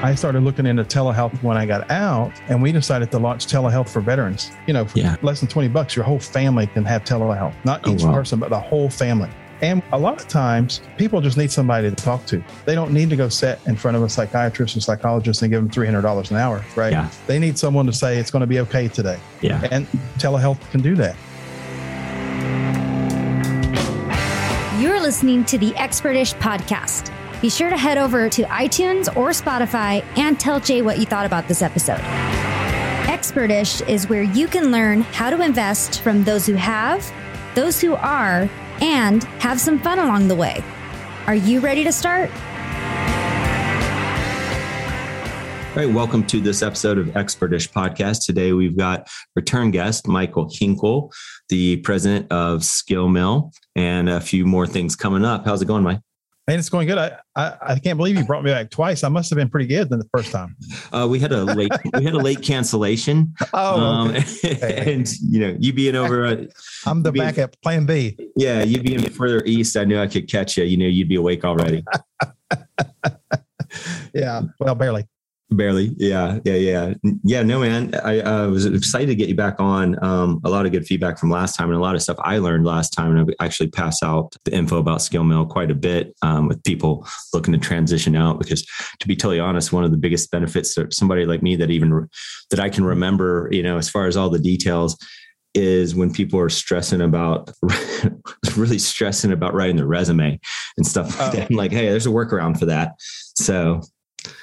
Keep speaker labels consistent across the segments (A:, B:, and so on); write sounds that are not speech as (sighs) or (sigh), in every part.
A: I started looking into telehealth when I got out, and we decided to launch telehealth for veterans. You know, for
B: Yeah.
A: less than 20 bucks, your whole family can have telehealth, not
B: Oh,
A: each
B: wow.
A: person, but the whole family. And a lot of times, people just need somebody to talk to. They don't need to go sit in front of a psychiatrist or psychologist and give them $300 an hour, right?
B: Yeah.
A: They need someone to say it's going to be okay today.
B: Yeah.
A: And telehealth can do that.
C: You're listening to the Expertish podcast. Be sure to head over to iTunes or Spotify and tell Jay what you thought about this episode. Expertish is where you can learn how to invest from those who have, those who are, and have some fun along the way. Are you ready to start?
B: All right, welcome to this episode of Expertish Podcast. Today we've got return guest Michael Hinkle, the president of Skill Mill, and a few more things coming up. How's it going, Mike?
A: And it's going good. I, I, I can't believe you brought me back twice. I must have been pretty good than the first time.
B: Uh, we had a late we had a late cancellation, (laughs)
A: Oh,
B: um,
A: okay. (laughs)
B: and you know you being over, uh,
A: I'm the backup plan B.
B: yeah, you being further east. I knew I could catch you. You know you'd be awake already. (laughs)
A: Yeah. Well, barely.
B: Barely. Yeah. Yeah. Yeah. Yeah. No, man. I uh, was excited to get you back on. Um, a lot of good feedback from last time and a lot of stuff I learned last time. And I actually pass out the info about Skill Mill quite a bit um, with people looking to transition out because to be totally honest, one of the biggest benefits of somebody like me that even that I can remember, you know, as far as all the details is when people are stressing about (laughs) really stressing about writing their resume and stuff like
A: Oh.
B: that. I'm like, hey, there's a workaround for that. So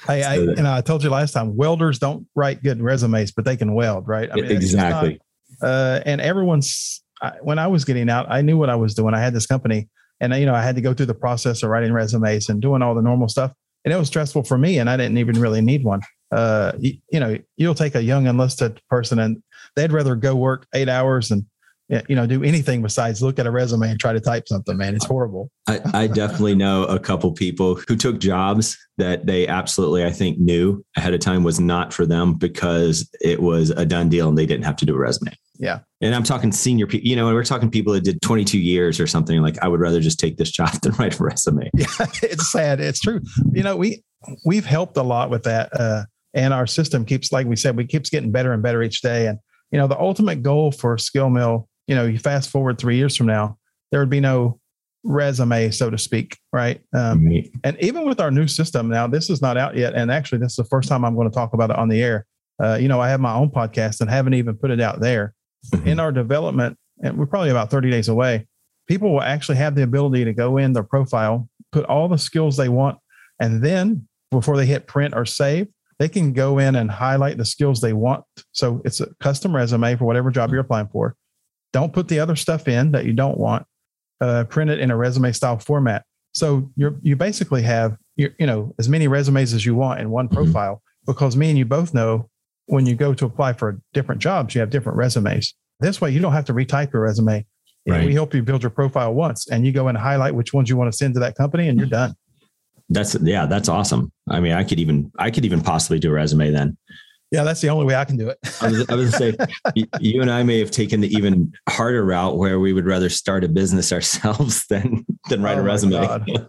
A: Hey, I,
B: So-
A: you know, I told you last time, welders don't write good resumes, but they can weld, right? I just
B: exactly.
A: not- uh, and everyone's, I, when I was getting out, I knew what I was doing. I had this company and, you know, I had to go through the process of writing resumes and doing all the normal stuff. And it was stressful for me and I didn't even really need one. Uh, you, you know, you'll take a young enlisted person and they'd rather go work eight hours and, you know, do anything besides look at a resume and try to type something, man. It's horrible.
B: I, I definitely know a couple people who took jobs that they absolutely, I think, knew ahead of time was not for them because it was a done deal and they didn't have to do a resume.
A: Yeah.
B: And I'm talking senior people, you know, we're talking people that did 22 years or something like, I would rather just take this job (laughs) than write a resume. (laughs)
A: yeah, it's sad. It's true. You know, we we've helped a lot with that, uh, and our system keeps, like we said, we keeps getting better and better each day. And you know, the ultimate goal for Skill Mill, you know, you fast forward three years from now, there would be no resume, so to speak, right? Um,
B: Right.
A: and even with our new system now, this is not out yet, and actually, this is the first time I'm going to talk about it on the air. Uh, you know, I have my own podcast and haven't even put it out there.
B: Mhm.
A: In our development, and we're probably about 30 days away. People will actually have the ability to go in their profile, put all the skills they want, and then before they hit print or save, they can go in and highlight the skills they want. So it's a custom resume for whatever job you're applying for. Don't put the other stuff in that you don't want. Uh, print it in a resume style format. So you're you basically have you you know as many resumes as you want in one
B: Mhm.
A: profile because me and you both know when you go to apply for different jobs you have different resumes. This way you don't have to retype your resume.
B: Right.
A: We help you build your profile once, and you go and highlight which ones you want to send to that company, and you're done.
B: That's, yeah, that's awesome. I mean, I could even, I could even possibly do a resume then.
A: Yeah, that's the only way I can do it.
B: I was, I was gonna say, (laughs) you and I may have taken the even harder route where we would rather start a business ourselves (laughs) than than write
A: Oh
B: a resume. (laughs)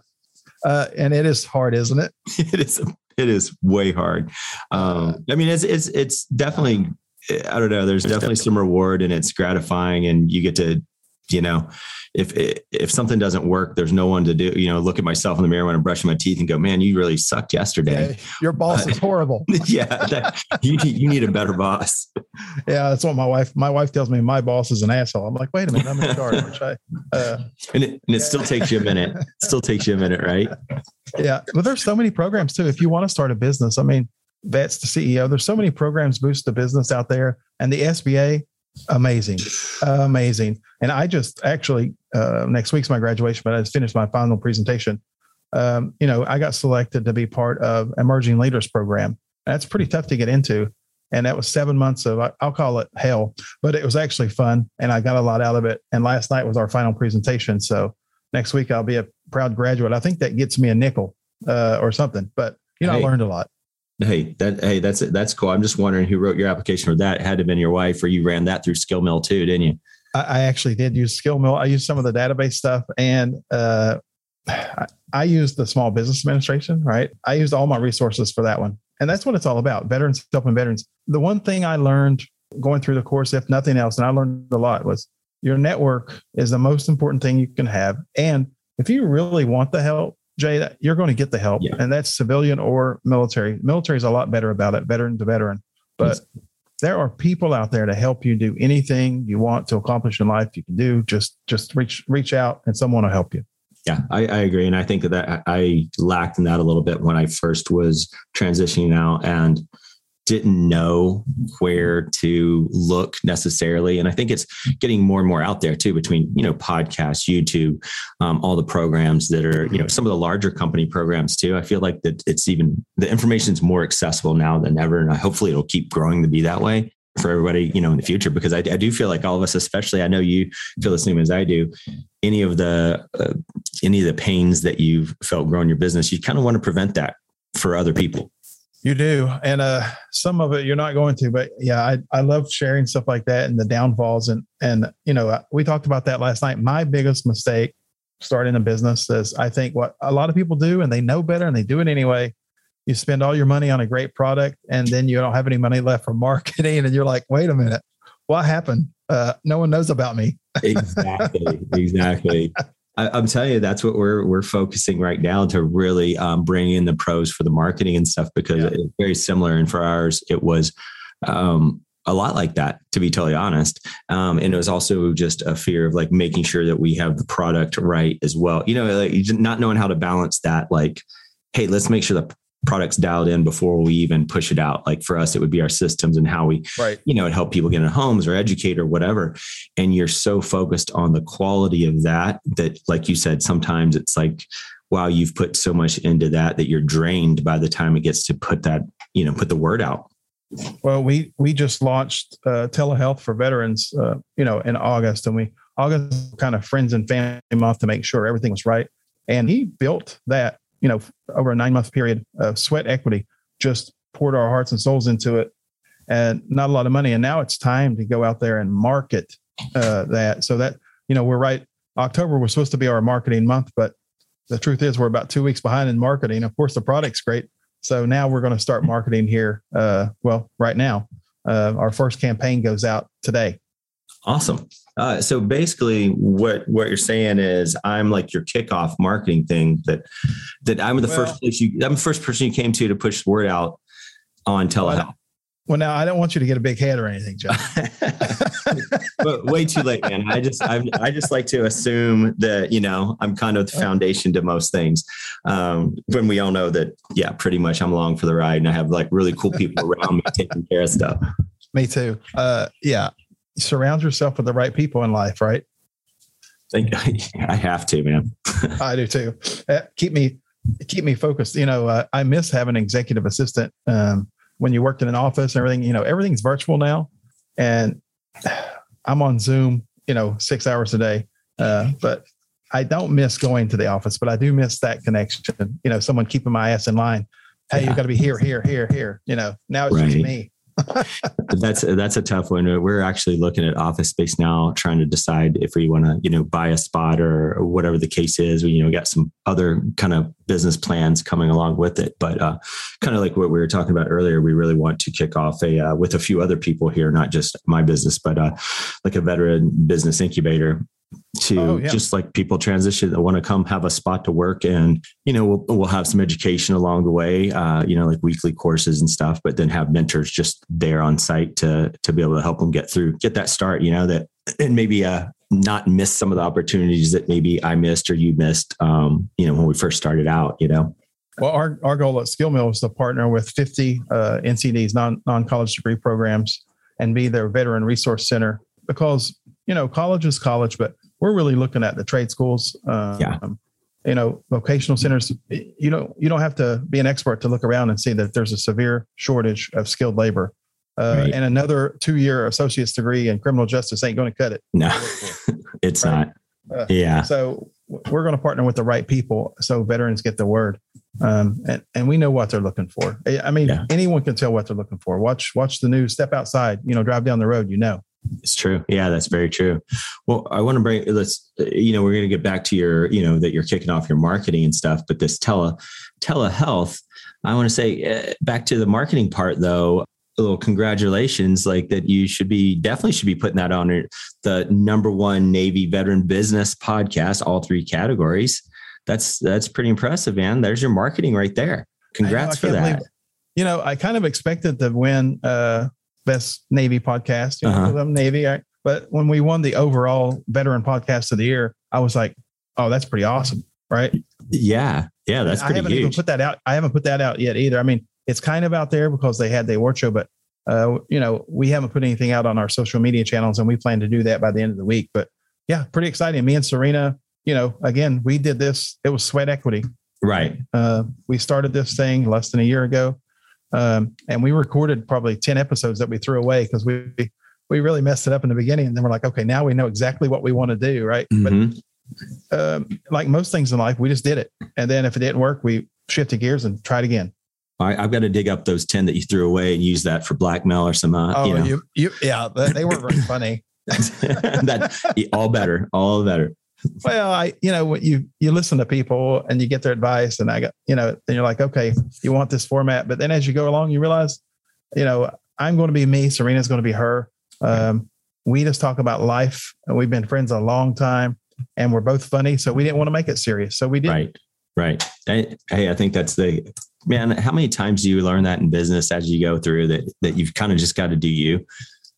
A: Uh, and it is hard, isn't it?
B: it is it is way hard. Um, I mean, it's it's it's definitely I don't know. There's definitely some reward and it's gratifying, and you get to you know if if something doesn't work, there's no one to do. You know, look at myself in the mirror when I'm brushing my teeth and go, man, you really sucked yesterday.
A: Yeah, your boss is (laughs) horrible. (laughs)
B: yeah, that, you need- you need a better boss. (laughs)
A: Yeah, that's what my wife. My wife tells me my boss is an asshole. I'm like, wait a minute, I'm in charge. aren't I? Uh,
B: And it, and it still takes you a minute. It still takes you a minute, right?
A: yeah, but there's so many programs too. If you want to start a business, I mean, that's the CEO. There's so many programs Boots to Business out there, and the SBA, amazing, amazing. And I just actually uh, next week's my graduation, but I just finished my final presentation. Um, you know, I got selected to be part of Emerging Leaders Program. That's pretty tough to get into, and that was seven months of I'll call it hell, but it was actually fun, and I got a lot out of it. And last night was our final presentation, so next week I'll be a proud graduate. I think that gets me a nickel uh, or something, but you know,
B: Hey.
A: I learned a lot.
B: Hey, that hey, that's that's cool. I'm just wondering who wrote your application for that. It had to have been your wife, or you ran that through Skill Mill too, didn't you?
A: I, I actually did use Skill Mill. I used some of the database stuff, and uh, I, I used the Small Business Administration. Right, I used all my resources for that one, and that's what it's all about. Veterans helping veterans. The one thing I learned going through the course, if nothing else, and I learned a lot, was your network is the most important thing you can have. And if you really want the help, Jay, you're going to get the help, yeah. and that's civilian or military. Military is a lot better about it, veteran to veteran. But yes. there are people out there to help you do anything you want to accomplish in life. You can do just just reach reach out, and someone will help you.
B: Yeah, I, I, agree, and I think that I lacked in that a little bit when I first was transitioning out, and didn't know where to look necessarily. And I think it's getting more and more out there too between, you know, podcasts, YouTube, um, all the programs that are, you know, some of the larger company programs too. I feel like that it's even the information is more accessible now than ever. And hopefully it'll keep growing to be that way for everybody, you know, in the future, because I, I do feel like all of us, especially, I know you feel the same as I do. Any of the, uh, any of the pains that you've felt growing your business, you kind of want to prevent that for other people.
A: You do. And uh, some of it you're not going to, but yeah, I, I love sharing stuff like that and the downfalls. And, and, you know, we talked about that last night. My biggest mistake starting a business is I think what a lot of people do and they know better and they do it anyway. You spend all your money on a great product and then you don't have any money left for (laughs) marketing. And you're like, wait a minute, what happened? Uh, no one knows about me. (laughs)
B: exactly. Exactly. I, am telling you, that's what we're we're focusing right now to really um, bring in the pros for the marketing and stuff because yeah. it's very similar. And for ours, it was um, a lot like that, to be totally honest. Um, and it was also just a fear of like making sure that we have the product right as well. You know, like not knowing how to balance that. Like, hey, let's make sure the products dialed in before we even push it out. Like for us, it would be our systems and how we, right. you know, help people get in homes or educate or whatever. And you're so focused on the quality of that that, like you said, sometimes it's like, wow, you've put so much into that that you're drained by the time it gets to put that, you know, put the word out.
A: Well, we we just launched uh, telehealth for veterans, uh, you know, in August, and we August kind of friends and family month to make sure everything was right. And he built that you know, over a nine month period of sweat equity, just poured our hearts and souls into it and not a lot of money. And now it's time to go out there and market uh, that. So that, you know, we're right. October was supposed to be our marketing month, but the truth is we're about two weeks behind in marketing. Of course, the product's great. So now we're going to start marketing here. Uh, well, right now, uh, our first campaign goes out today.
B: Awesome. Uh, so basically, what what you're saying is, I'm like your kickoff marketing thing. That that I'm the well, first place you, I'm the first person you came to to push the word out on telehealth.
A: Well, now I don't want you to get a big head or anything, John. (laughs)
B: but way too late, man. I just I, I just like to assume that you know I'm kind of the foundation to most things. Um, when we all know that, yeah, pretty much I'm along for the ride, and I have like really cool people around me taking care of stuff.
A: Me too. Uh, yeah, surround yourself with the right people in life, right?
B: I, (laughs) I have to, man. (laughs)
A: I do too. Uh, keep me keep me focused. You know, uh, I miss having an executive assistant. Um, when you worked in an office and everything, you know, everything's virtual now, and (sighs) I'm on Zoom. You know, six hours a day. Uh, but I don't miss going to the office, but I do miss that connection. You know, someone keeping my ass in line. Hey, yeah. you got to be here, here, here, here. You know, now it's right. just me (laughs)
B: that's that's a tough one. We're actually looking at office space now, trying to decide if we want to, you know, buy a spot or, whatever the case is. We, you know, got some other kind of business plans coming along with it. But uh, kind of like what we were talking about earlier, we really want to kick off a uh, with a few other people here, not just my business, but uh, like a veteran business incubator to oh, yeah. just like people transition that want to come have a spot to work and you know we'll, we'll have some education along the way uh, you know like weekly courses and stuff but then have mentors just there on site to to be able to help them get through get that start you know that and maybe uh not miss some of the opportunities that maybe I missed or you missed um you know when we first started out you know
A: well, our, our goal at Skill Mill is to partner with 50 uh, NCDs, non non college degree programs, and be their veteran resource center because you know college is college, but we're really looking at the trade schools. Um, yeah. You know, vocational centers. You know, you don't have to be an expert to look around and see that there's a severe shortage of skilled labor. Uh, right. And another two-year associate's degree in criminal justice ain't going to cut it.
B: No, (laughs) it's right? not. Uh, yeah.
A: So we're going to partner with the right people so veterans get the word, um, and and we know what they're looking for. I mean, yeah. anyone can tell what they're looking for. Watch watch the news. Step outside. You know, drive down the road. You know.
B: It's true. Yeah, that's very true. Well, I want to bring let's you know we're going to get back to your you know that you're kicking off your marketing and stuff, but this tele telehealth. I want to say uh, back to the marketing part though. A little congratulations, like that you should be definitely should be putting that on the number one Navy veteran business podcast, all three categories. That's that's pretty impressive, man. There's your marketing right there. Congrats know, for that. Believe,
A: you know, I kind of expected to win uh, best Navy podcast. You know, uh-huh. I'm Navy, I, but when we won the overall veteran podcast of the year, I was like, "Oh, that's pretty awesome!" Right?
B: Yeah, yeah, that's pretty I
A: haven't
B: huge.
A: even put that out. I haven't put that out yet either. I mean, it's kind of out there because they had the award show, but uh, you know, we haven't put anything out on our social media channels, and we plan to do that by the end of the week. But yeah, pretty exciting. Me and Serena, you know, again, we did this. It was sweat equity.
B: Right.
A: Uh, we started this thing less than a year ago. Um, and we recorded probably 10 episodes that we threw away because we we really messed it up in the beginning. And then we're like, okay, now we know exactly what we want to do, right? Mm-hmm. But um, like most things in life, we just did it. And then if it didn't work, we shifted gears and tried again.
B: I, have got to dig up those 10 that you threw away and use that for blackmail or some, uh, oh, you know. You,
A: you, yeah, they weren't very funny. (laughs)
B: that all better, all better
A: well, I, you know, you you listen to people and you get their advice, and I got, you know, and you're like, okay, you want this format, but then as you go along, you realize, you know, I'm going to be me, Serena's going to be her. Um, we just talk about life, and we've been friends a long time, and we're both funny, so we didn't want to make it serious, so we did.
B: Right, right. Hey, I think that's the man. How many times do you learn that in business as you go through that? That you've kind of just got to do you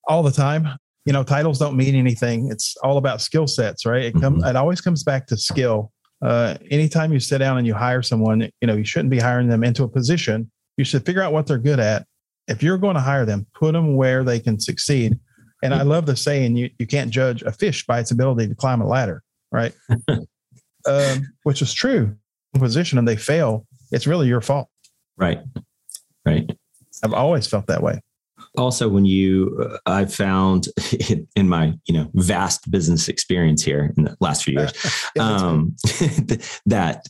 A: all the time you know, titles don't mean anything. It's all about skill sets, right? It comes, mm-hmm. it always comes back to skill. Uh, anytime you sit down and you hire someone, you know, you shouldn't be hiring them into a position. You should figure out what they're good at. If you're going to hire them, put them where they can succeed. And I love the saying, you, you can't judge a fish by its ability to climb a ladder, right? (laughs) um, which is true. Position and they fail, it's really your fault.
B: Right. Right.
A: I've always felt that way
B: also when you uh, i've found (laughs) in my you know vast business experience here in the last few years (laughs) um, (laughs) that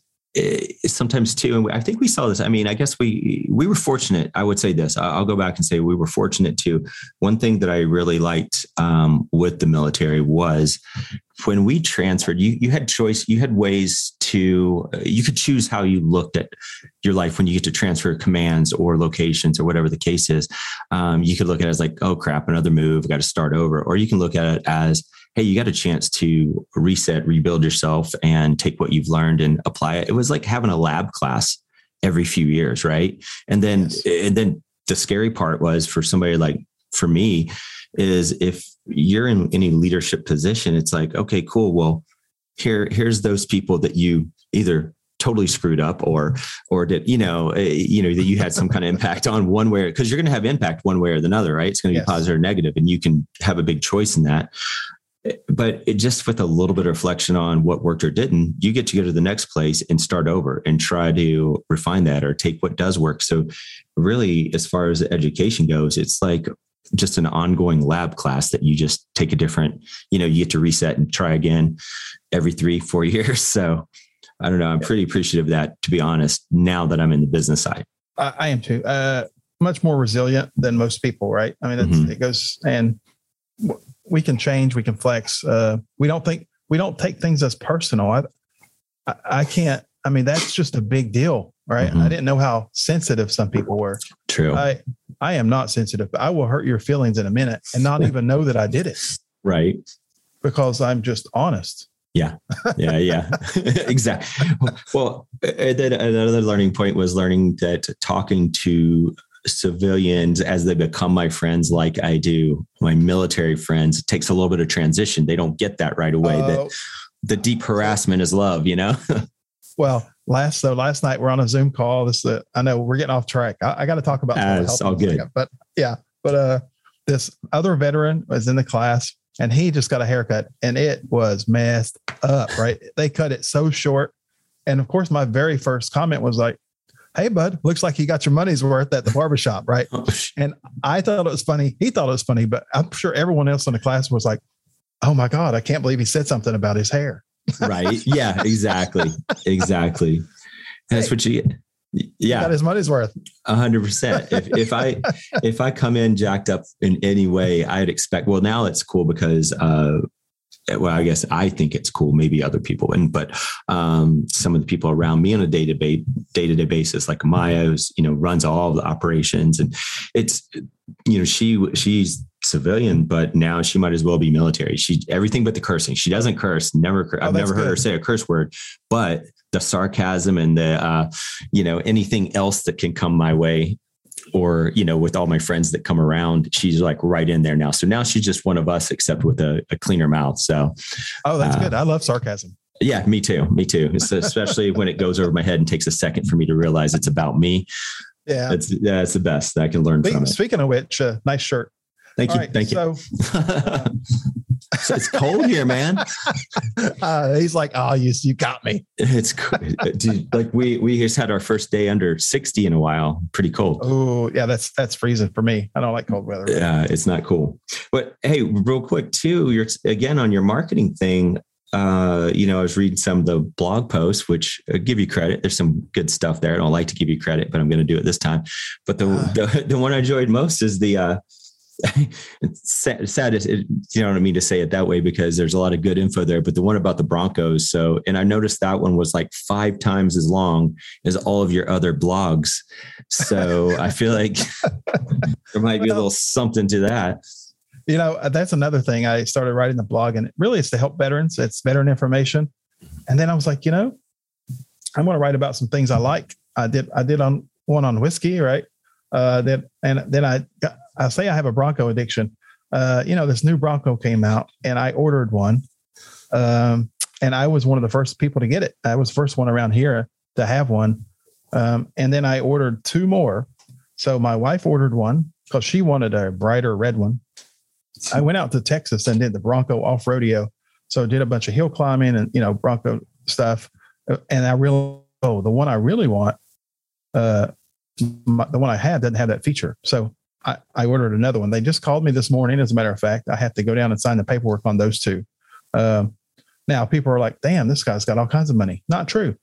B: sometimes too and i think we saw this i mean i guess we we were fortunate i would say this i'll go back and say we were fortunate too. One thing that i really liked um, with the military was when we transferred you you had choice you had ways to uh, you could choose how you looked at your life when you get to transfer commands or locations or whatever the case is. Um, you could look at it as like oh crap another move got to start over or you can look at it as hey, you got a chance to reset, rebuild yourself, and take what you've learned and apply it. It was like having a lab class every few years, right? And then, yes. and then the scary part was for somebody like for me is if you're in any leadership position, it's like, okay, cool. Well, here, here's those people that you either totally screwed up or or did you know uh, you know that you had some kind of impact on one way because you're going to have impact one way or the other right it's going to be yes. positive or negative and you can have a big choice in that but it just with a little bit of reflection on what worked or didn't, you get to go to the next place and start over and try to refine that or take what does work. So, really, as far as education goes, it's like just an ongoing lab class that you just take a different, you know, you get to reset and try again every three, four (laughs) years. So, I don't know. I'm pretty appreciative of that, to be honest, now that I'm in the business side.
A: I, I am too. Uh, much more resilient than most people, right? I mean, mm-hmm. it goes and we can change, we can flex. Uh, we don't think we don't take things as personal. I, I, I can't. I mean, that's just a big deal, right? Mm-hmm. I didn't know how sensitive some people were.
B: True.
A: I I am not sensitive. I will hurt your feelings in a minute and not even know that I did it.
B: Right.
A: Because I'm just honest.
B: Yeah. Yeah. Yeah. (laughs) exactly. Well, then another learning point was learning that talking to civilians as they become my friends like I do my military friends it takes a little bit of transition. They don't get that right away uh, that oh. the deep harassment is love you know? (laughs)
A: Well last so last night we're on a zoom call. This uh, I know we're getting off track. I, I got to talk about
B: all good.
A: But yeah but uh this other veteran was in the class and he just got a haircut and it was messed up right? They cut it so short. And of course my very first comment was like hey bud looks like you got your money's worth at the barbershop right? (laughs) And i thought it was funny. He thought it was funny but i'm sure everyone else in the class was like oh my god i can't believe he said something about his hair. (laughs)
B: Right. Yeah exactly. Exactly. That's hey, what you get. Yeah.
A: Got his money's worth.
B: A hundred percent. If if I (laughs) if I come in jacked up in any way, I'd expect. Well, now it's cool because uh, well, I guess I think it's cool. Maybe other people wouldn't, but um, some of the people around me on a day to day day to day basis, like Maya's, you know, runs all the operations, and it's you know she she's civilian, but now she might as well be military. She everything but the cursing. She doesn't curse. Never. Oh, I've never heard good. her say a curse word, but the sarcasm and the uh, you know anything else that can come my way or you know with all my friends that come around she's like right in there now. So now she's just one of us except with a, a cleaner mouth. So
A: oh that's uh, good. I love sarcasm.
B: Yeah me too. Me too. Especially when it goes over my head and takes a second for me to realize it's about me.
A: Yeah.
B: It's yeah the best that i can learn
A: speaking,
B: from it.
A: speaking of which uh, nice shirt
B: thank all you right, thank so, you (laughs) it's cold here, man. (laughs)
A: Uh, he's like, oh, you, you got me.
B: It's dude, like we we just had our first day under sixty in a while. Pretty cold.
A: Oh yeah, that's that's freezing for me. I don't like cold weather.
B: Yeah, it's not cool. But hey, real quick too, you're again on your marketing thing. Uh, you know, I was reading some of the blog posts, which uh, give you credit. There's some good stuff there. I don't like to give you credit, but I'm going to do it this time. But the, uh, the, the one I enjoyed most is the uh, (laughs) it's sad, sad it, you know what I mean to say it that way because there's a lot of good info there. But the one about the Broncos, so and I noticed that one was like five times as long as all of your other blogs. So I feel like (laughs) there might be a little something to that.
A: You know, uh, that's another thing. I started writing the blog, and really, it's to help veterans. It's veteran information. And then I was like, you know, I'm going to write about some things I like. I did. I did on one on whiskey, right? Uh, that and then I I say I have a Bronco addiction. Uh, you know, this new Bronco came out and I ordered one. Um, and I was one of the first people to get it. I was the first one around here to have one. Um, and then I ordered two more. So my wife ordered one because she wanted a brighter red one. I went out to Texas and did the Bronco Off-Roadeo. So did a bunch of hill climbing and, you know, Bronco stuff. And I really, oh, the one I really want, uh, my, the one I have doesn't have that feature. So I, I, ordered another one. They just called me this morning. As a matter of fact, I have to go down and sign the paperwork on those two. Um, now, people are like, damn, this guy's got all kinds of money. Not true.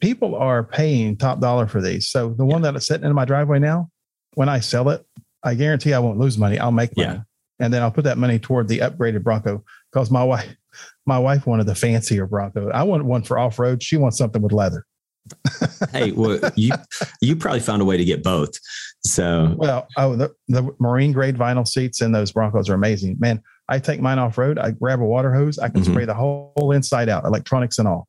A: People are paying top dollar for these. So the one that's sitting in my driveway now, when I sell it, I guarantee I won't lose money. I'll make money. Yeah. And then I'll put that money toward the upgraded Bronco because my wife, my wife wanted the fancier Bronco. I want one for off road. She wants something with leather.
B: Hey, well, you you probably found a way to get both. So
A: well, oh, the, the marine grade vinyl seats in those Broncos are amazing, man. I take mine off road. I grab a water hose. I can mm-hmm. spray the whole, whole, inside out, electronics and all.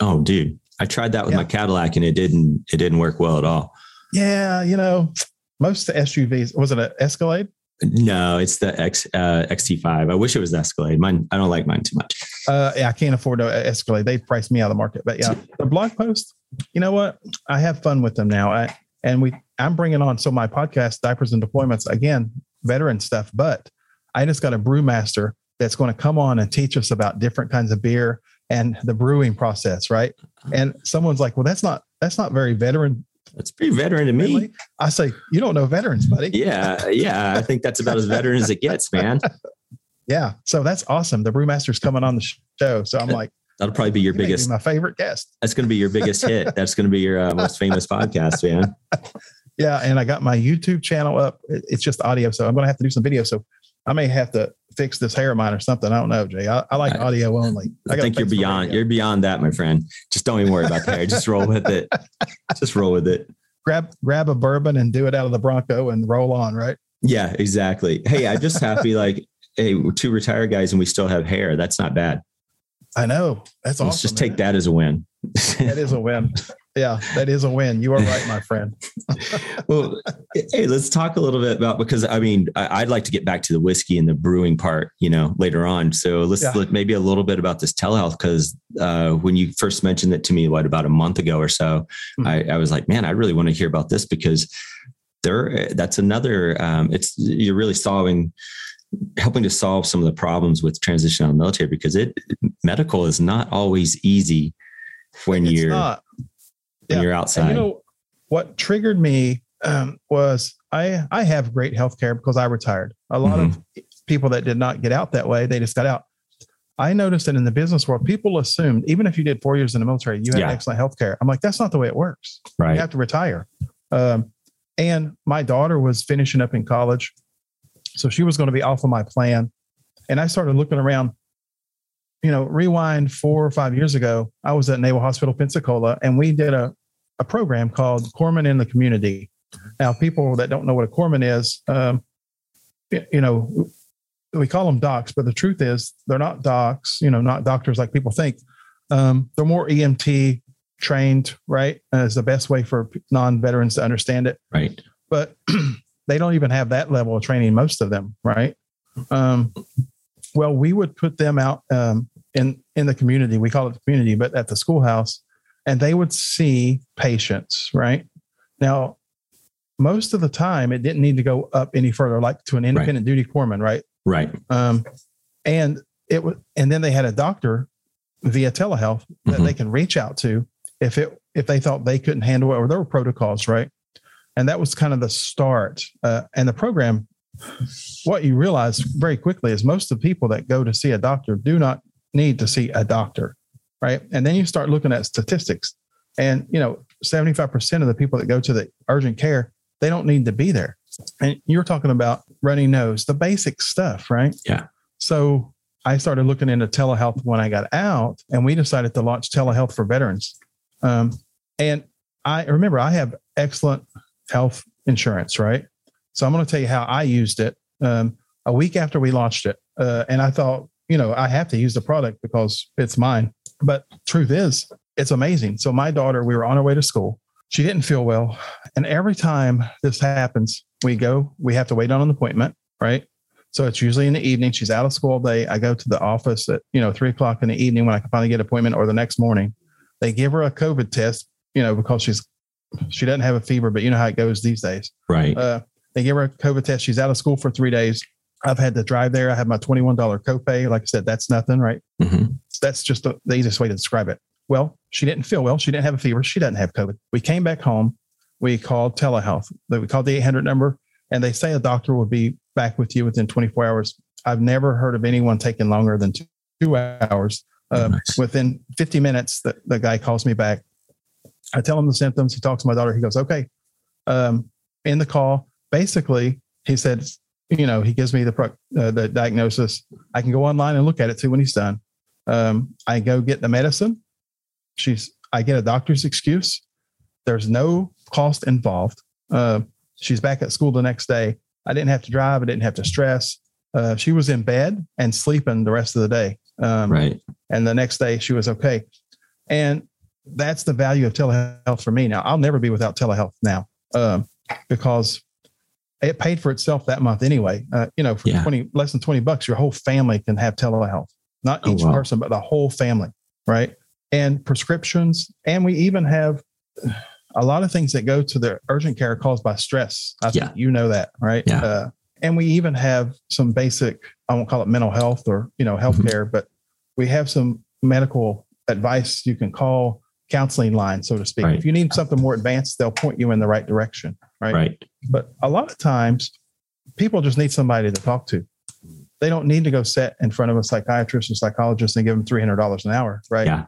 B: Oh, dude, I tried that with yeah. my Cadillac and it didn't it didn't work well at all.
A: Yeah, you know, most SUVs was it an Escalade?
B: No, it's the X uh, XT5. I wish it was Escalade. Mine, I don't like mine too much.
A: Uh, yeah, I can't afford to Escalade. They priced me out of the market. But yeah, the blog post. You know what? I have fun with them now. I, and we, I'm bringing on so my podcast, diapers and deployments again, veteran stuff. But I just got a brewmaster that's going to come on and teach us about different kinds of beer and the brewing process, right? And someone's like, "Well, that's not that's not very veteran
B: that's pretty veteran to me. Really?
A: I say, you don't know veterans, buddy.
B: Yeah. Yeah. I think that's about as veteran as it gets, man. (laughs)
A: Yeah. So that's awesome. The brewmaster's coming on the show. So I'm like,
B: that'll probably be your biggest,
A: be my favorite guest.
B: That's going to be your biggest hit. (laughs) That's going to be your uh, most famous podcast, man. (laughs)
A: Yeah. And I got my YouTube channel up. It's just audio. So I'm going to have to do some video. So I may have to fix this hair of mine or something. I don't know, Jay. I, I like I, audio only.
B: I, I think you're beyond. You're beyond that, my friend. Just don't even worry about the hair. Just roll with it. (laughs) Just roll with it
A: grab grab a bourbon and do it out of the Bronco and roll on, right?
B: Yeah, exactly. Hey, I'm just happy like, hey, we're two retired guys and we still have hair. That's not bad.
A: I know. That's Let's awesome.
B: just take that as a win.
A: that is a win. (laughs) Yeah, that is a win. You are right, my friend. (laughs)
B: well, hey, let's talk a little bit about because I mean, I, would like to get back to the whiskey and the brewing part, you know, later on. So let's yeah. look maybe a little bit about this telehealth because uh, when you first mentioned it to me, what about a month ago or so, mm-hmm. I, I was like, man, I really want to hear about this because there, that's another. Um, it's you're really solving helping to solve some of the problems with transition out of the military because it medical is not always easy when it's you're not when yeah. you're outside. And you know
A: what triggered me um, was I I have great health care because I retired. A lot mm-hmm. of people that did not get out that way, they just got out. I noticed that in the business world, people assumed even if you did four years in the military, you had yeah. excellent health care. I'm like, that's not the way it works.
B: Right.
A: You have to retire. Um, and my daughter was finishing up in college. So she was going to be off of my plan. And I started looking around, you know, rewind four or five years ago, I was at Naval Hospital, Pensacola, and we did a, a program called Corpsman in the Community. Now, people that don't know what a corpsman is, um, you know, we call them docs, but the truth is they're not docs, you know, not doctors like people think. Um, they're more EMT trained, right? Is the best way for non veterans to understand it.
B: Right.
A: But (clears throat) they don't even have that level of training, most of them, right? Um, well, we would put them out um, in in the community. We call it the community, but at the schoolhouse, and they would see patients. Right now, most of the time, it didn't need to go up any further, like to an independent right. duty corpsman. Right.
B: Right.
A: Um, and it was, and then they had a doctor via telehealth that mm-hmm. they can reach out to if it if they thought they couldn't handle it or there were protocols, right? And that was kind of the start. Uh, and the program what you realize very quickly is most of the people that go to see a doctor do not need to see a doctor, right? And then you start looking at statistics, and you know, 75% of the people that go to the urgent care, they don't need to be there. And you're talking about runny nose, the basic stuff, right?
B: Yeah.
A: So I started looking into telehealth when I got out, and we decided to launch telehealth for veterans. Um, and I remember I have excellent health insurance, right? So I'm going to tell you how I used it um, a week after we launched it. Uh, and I thought, you know, I have to use the product because it's mine. But truth is, it's amazing. So my daughter, we were on our way to school. She didn't feel well. And every time this happens, we go, we have to wait on an appointment, right? So it's usually in the evening. She's out of school all day. I go to the office at, you know, three o'clock in the evening when I can finally get an appointment or the next morning. They give her a COVID test, you know, because she's, she doesn't have a fever, but you know how it goes these days.
B: Right.
A: Uh, they give her a COVID test. She's out of school for three days. I've had to drive there. I have my $21 copay. Like I said, that's nothing, right?
B: Mm-hmm.
A: That's just the, the easiest way to describe it. Well, she didn't feel well. She didn't have a fever. She doesn't have COVID. We came back home. We called telehealth. We called the 800 number, and they say a doctor will be back with you within 24 hours. I've never heard of anyone taking longer than two, two hours. Uh, nice. Within 50 minutes, the, the guy calls me back. I tell him the symptoms. He talks to my daughter. He goes, okay. Um, in the call, basically, he said, you know, he gives me the uh, the diagnosis. I can go online and look at it too when he's done. Um, I go get the medicine. She's I get a doctor's excuse. There's no cost involved. Uh, she's back at school the next day. I didn't have to drive. I didn't have to stress. Uh, she was in bed and sleeping the rest of the day.
B: Um, right.
A: And the next day she was okay. And that's the value of telehealth for me. Now I'll never be without telehealth now um, because it paid for itself that month anyway. Uh, you know, for yeah. 20, less than 20 bucks, your whole family can have telehealth, not oh, each wow. person, but the whole family. Right. And prescriptions. And we even have a lot of things that go to the urgent care caused by stress. I yeah. think you know that. Right.
B: Yeah. Uh,
A: and we even have some basic, I won't call it mental health or, you know, healthcare, mm-hmm. but we have some medical advice you can call counseling line, so to speak. Right. If you need something more advanced, they'll point you in the right direction. Right.
B: Right.
A: But a lot of times people just need somebody to talk to. They don't need to go sit in front of a psychiatrist or psychologist and give them $300 an hour. Right.
B: Yeah.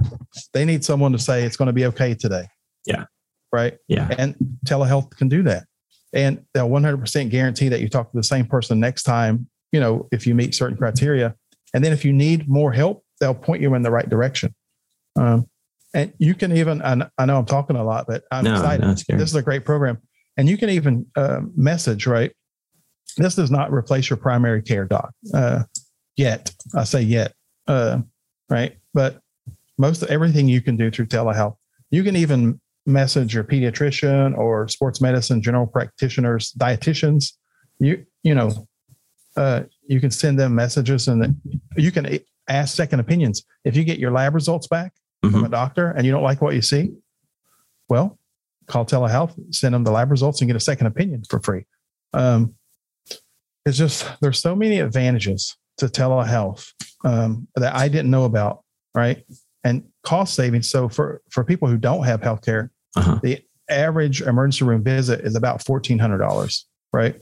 A: They need someone to say it's going to be okay today.
B: Yeah.
A: Right.
B: Yeah.
A: And telehealth can do that. And they'll 100% guarantee that you talk to the same person next time, you know, if you meet certain criteria. And then if you need more help, they'll point you in the right direction. Um, and you can even, I know I'm talking a lot, but I'm no, excited. No, this is a great program. And you can even uh, message, right? This does not replace your primary care doc uh, yet. I say yet, uh, right? But most of everything you can do through telehealth. You can even message your pediatrician or sports medicine general practitioners, dietitians. You you know, uh, you can send them messages and you can ask second opinions. If you get your lab results back mm-hmm. from a doctor and you don't like what you see, well, call telehealth, send them the lab results, and get a second opinion for free. Um, it's just there's so many advantages to telehealth um, that I didn't know about, right? And cost savings. So for for people who don't have healthcare, uh-huh. the average emergency room visit is about fourteen hundred dollars, right?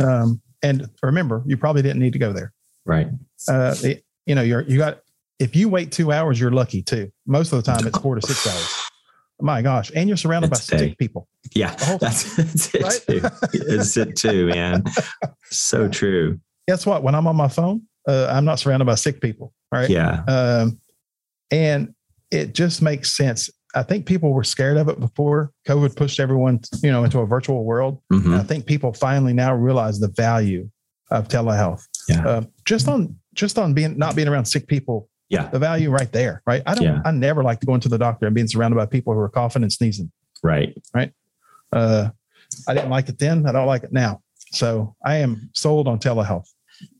A: Um, and remember, you probably didn't need to go there,
B: right?
A: Uh, the, you know, you're you got if you wait two hours, you're lucky too. Most of the time, it's four to six hours my gosh. And you're surrounded That's by sick people.
B: Yeah, that's, (laughs) that's it right? too. it's it too, man. So true.
A: Guess what? When I'm on my phone, uh, I'm not surrounded by sick people, right?
B: Yeah.
A: Um, and it just makes sense. I think people were scared of it before COVID pushed everyone, you know, into a virtual world. Mm-hmm. I think people finally now realize the value of telehealth.
B: Yeah. Uh,
A: just on just on being not being around sick people.
B: Yeah.
A: The value right there. Right. I don't. Yeah. I never like to go into the doctor and being surrounded by people who are coughing and sneezing.
B: Right.
A: Right. Uh, I didn't like it then. I don't like it now. So I am sold on telehealth.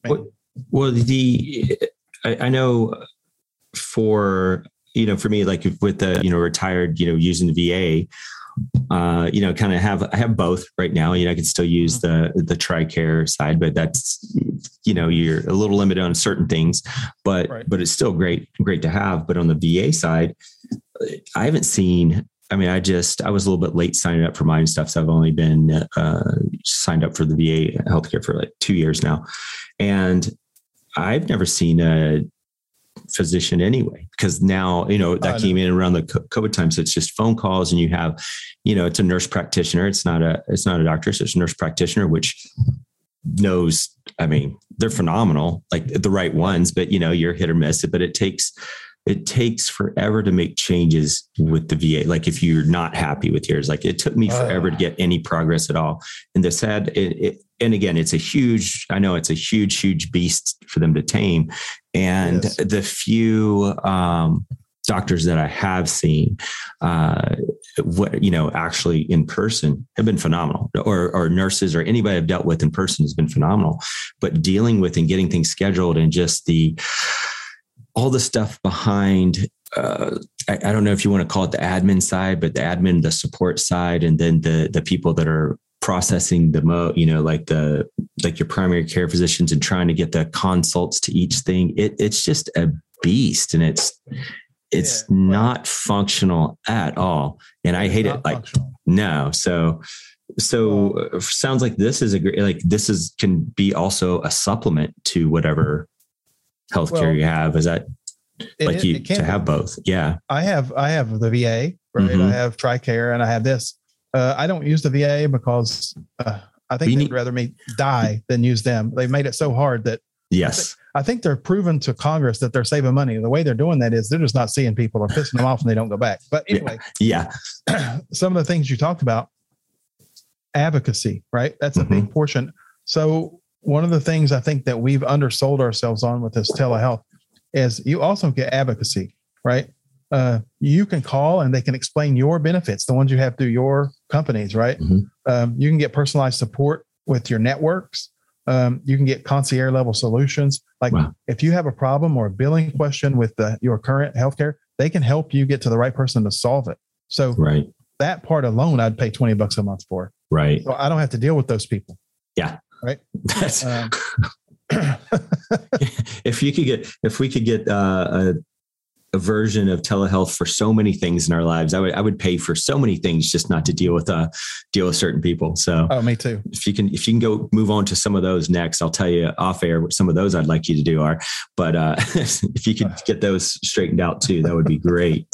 B: Well, well, the I, I know for you know for me like with the you know retired you know using the VA uh, you know, kind of have I have both right now. You know, I can still use the the TRICARE side, but that's you know you're a little limited on certain things, but right. but it's still great great to have. But on the VA side, I haven't seen. I mean, I just I was a little bit late signing up for mine stuff, so I've only been uh, signed up for the VA healthcare for like two years now, and I've never seen a physician anyway because now you know that came in around the covid time so it's just phone calls and you have you know it's a nurse practitioner it's not a it's not a doctor so it's a nurse practitioner which knows i mean they're phenomenal like the right ones but you know you're hit or miss it but it takes it takes forever to make changes with the VA. Like if you're not happy with yours, like it took me forever to get any progress at all. And the sad, it, it, and again, it's a huge, I know it's a huge, huge beast for them to tame. And yes. the few, um, doctors that I have seen, uh, what you know, actually in person have been phenomenal, or or nurses or anybody I've dealt with in person has been phenomenal. But dealing with and getting things scheduled and just the all the stuff behind uh, I, I, don't know if you want to call it the admin side, but the admin, the support side, and then the the people that are processing the mo, you know, like the like your primary care physicians and trying to get the consults to each thing. It it's just a beast, and it's it's yeah, not functional at all, and I hate it. Like functional. no, so so uh, sounds like this is a great like this is can be also a supplement to whatever healthcare well, you have? Is that like you to have both? Yeah.
A: I have I have the VA, right? Mm-hmm. I have TRICARE and I have this. Uh, I don't use the VA because uh, I think they'd need- rather me die than use them. They've made it so hard that
B: Yes.
A: I think they're proven to Congress that they're saving money. The way they're doing that is they're just not seeing people or pissing them off and they don't go back. But anyway,
B: yeah.
A: yeah. (clears throat) some of the things you talked about, advocacy, right? That's a mm-hmm. big portion. So one of the things I think that we've undersold ourselves on with this telehealth is you also get advocacy, right? Uh, you can call and they can explain your benefits, the ones you have through your companies, right? Mm-hmm. Um, you can get personalized support with your networks. Um, you can get concierge level solutions. Like wow. if you have a problem or a billing question with the, your current healthcare, they can help you get to the right person to solve it. So
B: right.
A: that part alone, I'd pay 20 bucks a month for.
B: Right.
A: So I don't have to deal with those people.
B: Yeah
A: right?
B: That's um, (laughs) if you could get if we could get uh, a a version of telehealth for so many things in our lives. I would I would pay for so many things just not to deal with uh deal with certain people. So
A: oh, me too.
B: If you can if you can go move on to some of those next, I'll tell you off air what some of those I'd like you to do are. But uh, (laughs) if you could get those straightened out too, that would be great.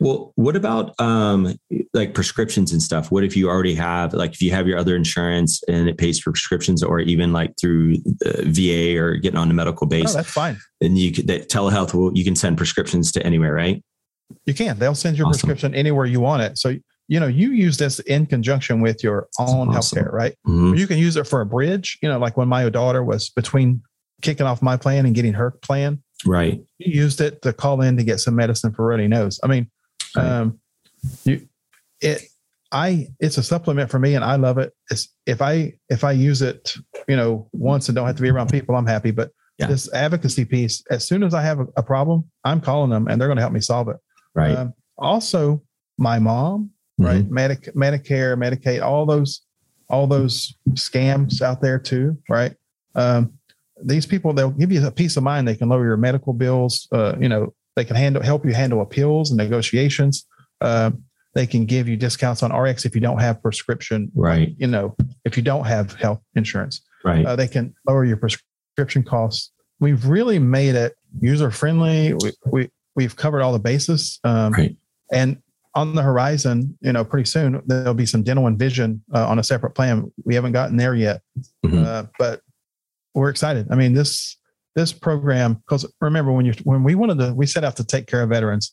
B: Well, what about um, like prescriptions and stuff? What if you already have like if you have your other insurance and it pays for prescriptions, or even like through the VA or getting on a medical base?
A: Oh, that's fine.
B: And you could that telehealth will you can send prescriptions to anywhere, right?
A: You can. They'll send your awesome. prescription anywhere you want it. So you know you use this in conjunction with your own awesome. healthcare, right? Mm-hmm. You can use it for a bridge. You know, like when my daughter was between kicking off my plan and getting her plan.
B: Right.
A: You used it to call in to get some medicine for runny nose. I mean, um, you, it, I, it's a supplement for me and I love it. It's, if I, if I use it, you know, once and don't have to be around people, I'm happy. But yeah. this advocacy piece, as soon as I have a, a, problem, I'm calling them and they're going to help me solve it.
B: Right. Um,
A: also my mom, mm-hmm. right. Medic, Medicare, Medicaid, all those, all those scams out there too. Right. Um, these people, they'll give you a peace of mind. They can lower your medical bills, uh, you know, they can handle help you handle appeals and negotiations. Uh, they can give you discounts on RX if you don't have prescription.
B: Right.
A: You know, if you don't have health insurance.
B: Right.
A: Uh, they can lower your prescription costs. We've really made it user friendly. We, we we've covered all the bases. Um, right. And on the horizon, you know, pretty soon there'll be some dental and vision uh, on a separate plan. We haven't gotten there yet,
B: Mhm.
A: uh, but we're excited. I mean, this this program because remember when you when we wanted to we set out to take care of veterans.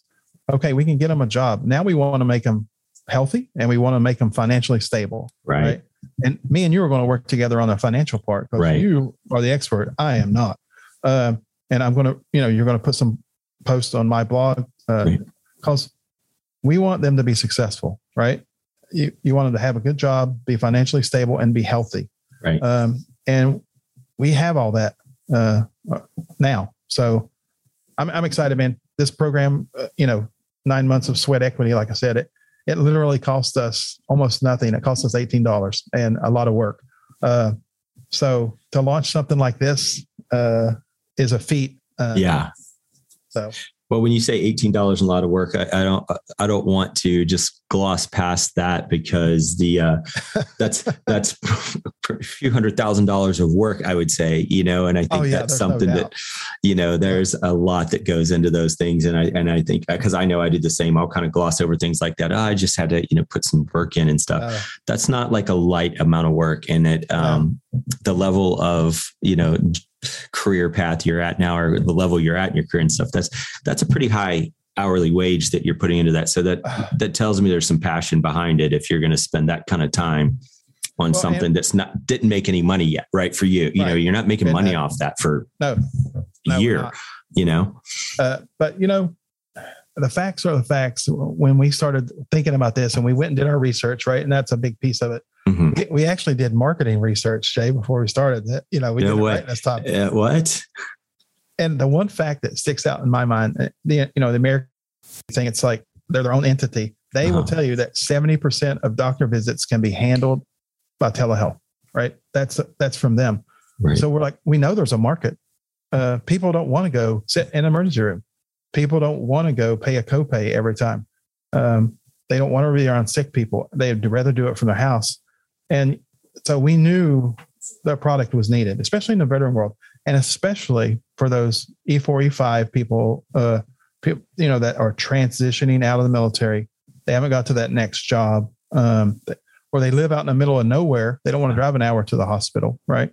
A: Okay, we can get them a job. Now we want to make them healthy and we want to make them financially stable.
B: right.
A: And me and you are going to work together on the financial part because
B: Right.
A: you are the expert. I am not. Um, and I'm going to, you know, you're going to put some posts on my blog
B: Right.
A: because we want them to be successful, right? You, you want them to have a good job, be financially stable, and be healthy.
B: Right.
A: Um, and we have all that uh, now. So I'm, I'm excited, man. This program, uh, you know, nine months of sweat equity, like I said, it it literally cost us almost nothing. It cost us eighteen dollars and a lot of work. Uh, so to launch something like this uh, is a feat. Uh,
B: yeah.
A: So
B: Well, when you say eighteen dollars a lot of work, I, I don't I don't want to just gloss past that because the uh, (laughs) that's that's (laughs) a few hundred thousand dollars of work, I would say, you know, and I think
A: Oh, yeah,
B: that's
A: there's no
B: something that you know there's a lot that goes into those things, and I and I think because I know I did the same, I'll kind of gloss over things like that. Oh, I just had to you know put some work in and stuff.
A: Uh,
B: that's not like a light amount of work. And it um the level of you know career path you're at now or the level you're at in your career and stuff that's that's a pretty high hourly wage that you're putting into that. So that (sighs) that tells me there's some passion behind it if you're going to spend that kind of time on
A: Well,
B: something that's not didn't make any money yet right for you. You know you're not making money
A: uh,
B: off that for
A: no, no, we're
B: year you know?
A: Uh, but you know, the facts are the facts. When we started thinking about this, and we went and did our research, right, and that's a big piece of it.
B: Mhm.
A: We- actually did marketing research, Jay, before we started. You know, we did
B: way.
A: right this time.
B: Uh, what
A: And the one fact that sticks out in my mind, uh, the you know, the American thing, it's like they're their own entity. They will
B: Uh-huh.
A: tell you that seventy percent of doctor visits can be handled by telehealth. Right? That's that's from them.
B: right
A: So we're like, we know there's a market. Uh, people don't want to go sit in an emergency room. People don't want to go pay a copay every time. Um, they don't want to be around sick people. They'd rather do it from their house. And so we knew the product was needed, especially in the veteran world, and especially for those E4, E5 people, uh, people, you know, that are transitioning out of the military. They haven't got to that next job, um, or they live out in the middle of nowhere. They don't want to drive an hour to the hospital, right?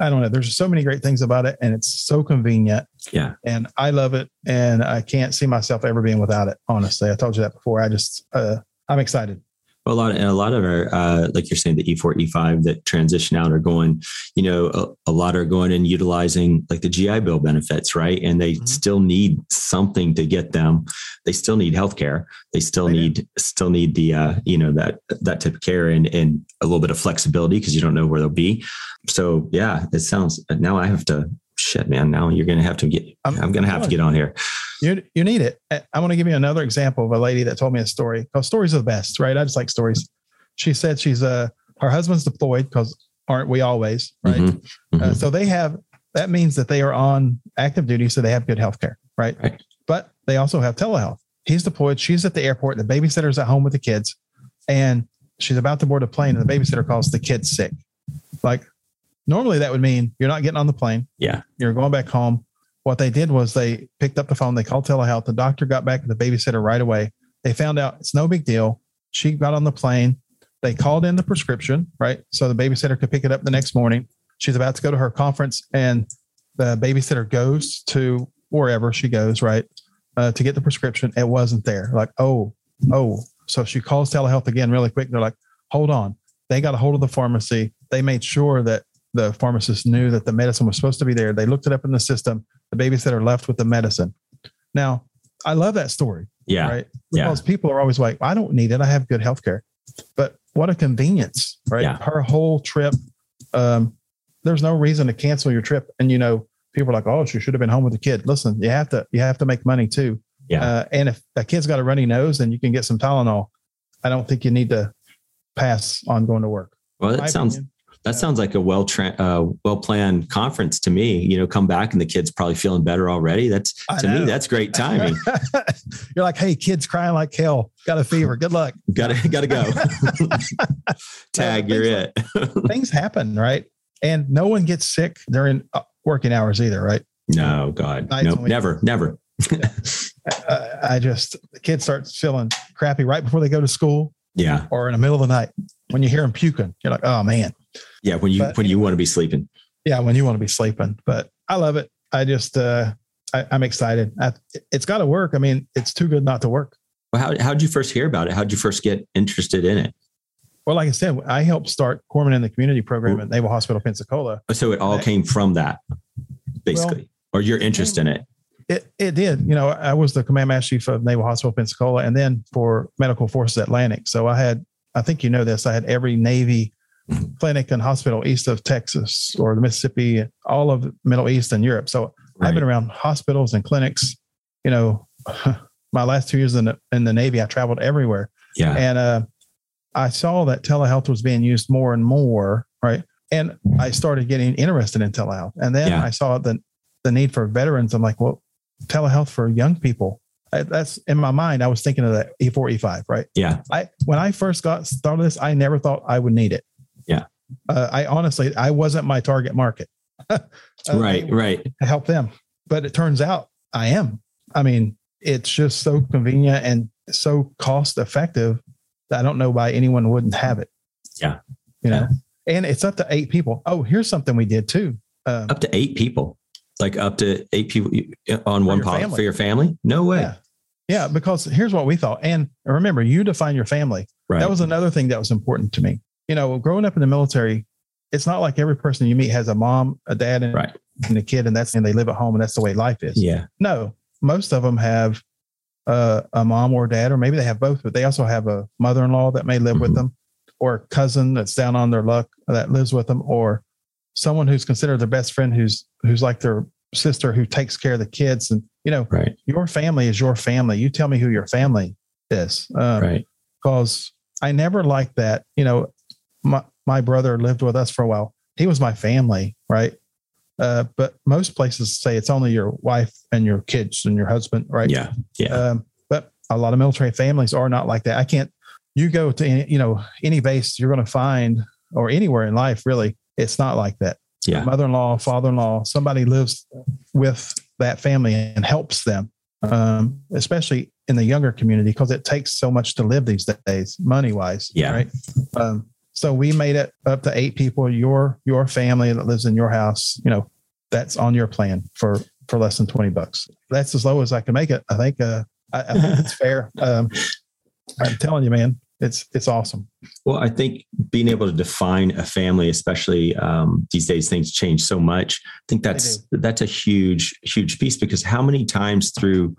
A: I don't know. There's so many great things about it, and it's so convenient.
B: Yeah.
A: and I love it, and I can't see myself ever being without it. Honestly, I told you that before. I just, uh, I'm excited.
B: Well, a lot of, and a lot of our, uh, like you're saying, the E4, E5 that transition out are going, you know, a, a lot are going and utilizing like the GI Bill benefits, right? And they
A: Mhm.
B: still need something to get them. They still need healthcare. They still
A: do.
B: need, still need the, uh, you know, that, that type of care and, and a little bit of flexibility because you don't know where they'll be. So yeah, it sounds, now I have to, shit, man, now you're going to have to get, I'm,
A: I'm-
B: going to have to get on here.
A: You you need it. I- want to give you another example of a lady that told me a story. Because stories are the best, right? I just like stories. She said she's uh her husband's deployed because aren't we always, right?
B: Mhm.
A: Uh,
B: Mhm.
A: so they have that means that they are on active duty, so they have good health care, right?
B: Right.
A: But they also have telehealth. He's deployed. She's at the airport. The babysitter's at home with the kids, and she's about to board a plane, and the babysitter calls the kid sick. Like normally, that would mean you're not getting on the plane.
B: Yeah.
A: you're going back home. What they did was they picked up the phone. They called telehealth. The doctor got back to the babysitter right away. They found out it's no big deal. She got on the plane. They called in the prescription, right? So the babysitter could pick it up the next morning. She's about to go to her conference, and the babysitter goes to wherever she goes, right, uh, to get the prescription. It wasn't there. Like, oh, oh. So she calls telehealth again really quick. They're like, hold on. They got a hold of the pharmacy. They made sure that the pharmacist knew that the medicine was supposed to be there. They looked it up in the system. The babysitter left with the medicine. Now, I love that story,
B: Yeah.
A: right?
B: Yeah.
A: Because people are always like, I don't need it. I have good health care. But what a convenience, right?
B: Yeah.
A: Her whole trip. Um, there's no reason to cancel your trip. And you know, people are like, oh, she should have been home with the kid. Listen, you have to you have to make money too.
B: Yeah.
A: Uh, and if a kid's got a runny nose, then you can get some Tylenol. I don't think you need to pass on going to work.
B: Well, that sounds,
A: opinion.
B: That sounds like a well tra- uh, well planned conference to me. You know, come back and the kid's probably feeling better already. That's
A: I
B: to me, that's great (laughs) timing.
A: You're like, hey, kids crying like hell. Got a fever. Good luck. (laughs)
B: gotta gotta go. (laughs) Tag, you're
A: things
B: it.
A: Things happen, right? And no one gets sick during uh, working hours either, right?
B: no, God,
A: Nights
B: no, never, never.
A: uh, I just the kids start feeling crappy right before they go to school
B: yeah.
A: or in the middle of the night when you hear them puking. You're like, oh man,
B: Yeah. When you
A: But-
B: when you want to be sleeping.
A: yeah, when you want to be sleeping. But I love it. I just uh, I, I'm excited. I, it's got to work. I mean, it's too good not to work.
B: Well, how how'd you first hear about it? How'd you first get interested in it?
A: Well, like I said, I helped start Corpsman in the Community program at Naval Hospital Pensacola.
B: So it all came from that, basically, or your interest in it.
A: It it did. You know, I was the command master chief of Naval Hospital Pensacola, and then for Medical Forces Atlantic. So I had, I think you know this, I had every Navy clinic and hospital east of Texas or the Mississippi, all of Middle East and Europe. So I've been around hospitals and clinics. You know, (laughs) my last two years in the in the Navy, I traveled everywhere,
B: Yeah.
A: and uh, I saw that telehealth was being used more and more. Right, and I started getting interested in telehealth, and then
B: Yeah.
A: I saw the the need for veterans. I'm like, well, telehealth for young people. That's in my mind. I was thinking of that E4, E5, right?
B: Yeah.
A: I when I first got started this, I never thought I would need it.
B: Yeah.
A: Uh, I honestly, I wasn't my target market. (laughs) Uh,
B: right. Right.
A: to help them. But it turns out I am. I mean, it's just so convenient and so cost effective that I don't know why anyone wouldn't have it.
B: Yeah.
A: You know, and it's up to eight people. Oh, here's something we did too. Um,
B: Up to eight people, like up to eight people on one pod
A: family.
B: for your family. No way.
A: yeah. Yeah. Because here's what we thought. And remember, you define your family.
B: Right.
A: That was another thing that was important to me. You know, growing up in the military, it's not like every person you meet has a mom, a dad, and,
B: Right.
A: and a kid, and that's and they live at home, and that's the way life is.
B: yeah.
A: No, most of them have uh, a mom or dad, or maybe they have both, but they also have a mother-in-law that may live with
B: Mhm.
A: them, or a cousin that's down on their luck that lives with them, or someone who's considered their best friend, who's who's like their sister who takes care of the kids. And you know,
B: Right.
A: your family is your family. You tell me who your family is, um,
B: Right.
A: because I never liked that. You know, my my brother lived with us for a while. He was my family, right? Uh, but most places say it's only your wife and your kids and your husband, right?
B: Yeah. Yeah.
A: Um, but a lot of military families are not like that. I can't. You go to any, you know any base you're going to find, or anywhere in life, really, it's not like that.
B: Yeah.
A: Mother-in-law, father-in-law, somebody lives with that family and helps them, um, especially in the younger community, because it takes so much to live these days, money-wise.
B: Yeah.
A: Right. Um, so we made it up to eight people. Your your family that lives in your house, you know, that's on your plan for for less than twenty bucks. That's as low as I can make it. I think. Uh, I, I think it's (laughs) fair. Um, I'm telling you, man, it's it's awesome.
B: Well, I think being able to define a family, especially um, these days, things change so much. I think that's that's a huge, huge piece because how many times through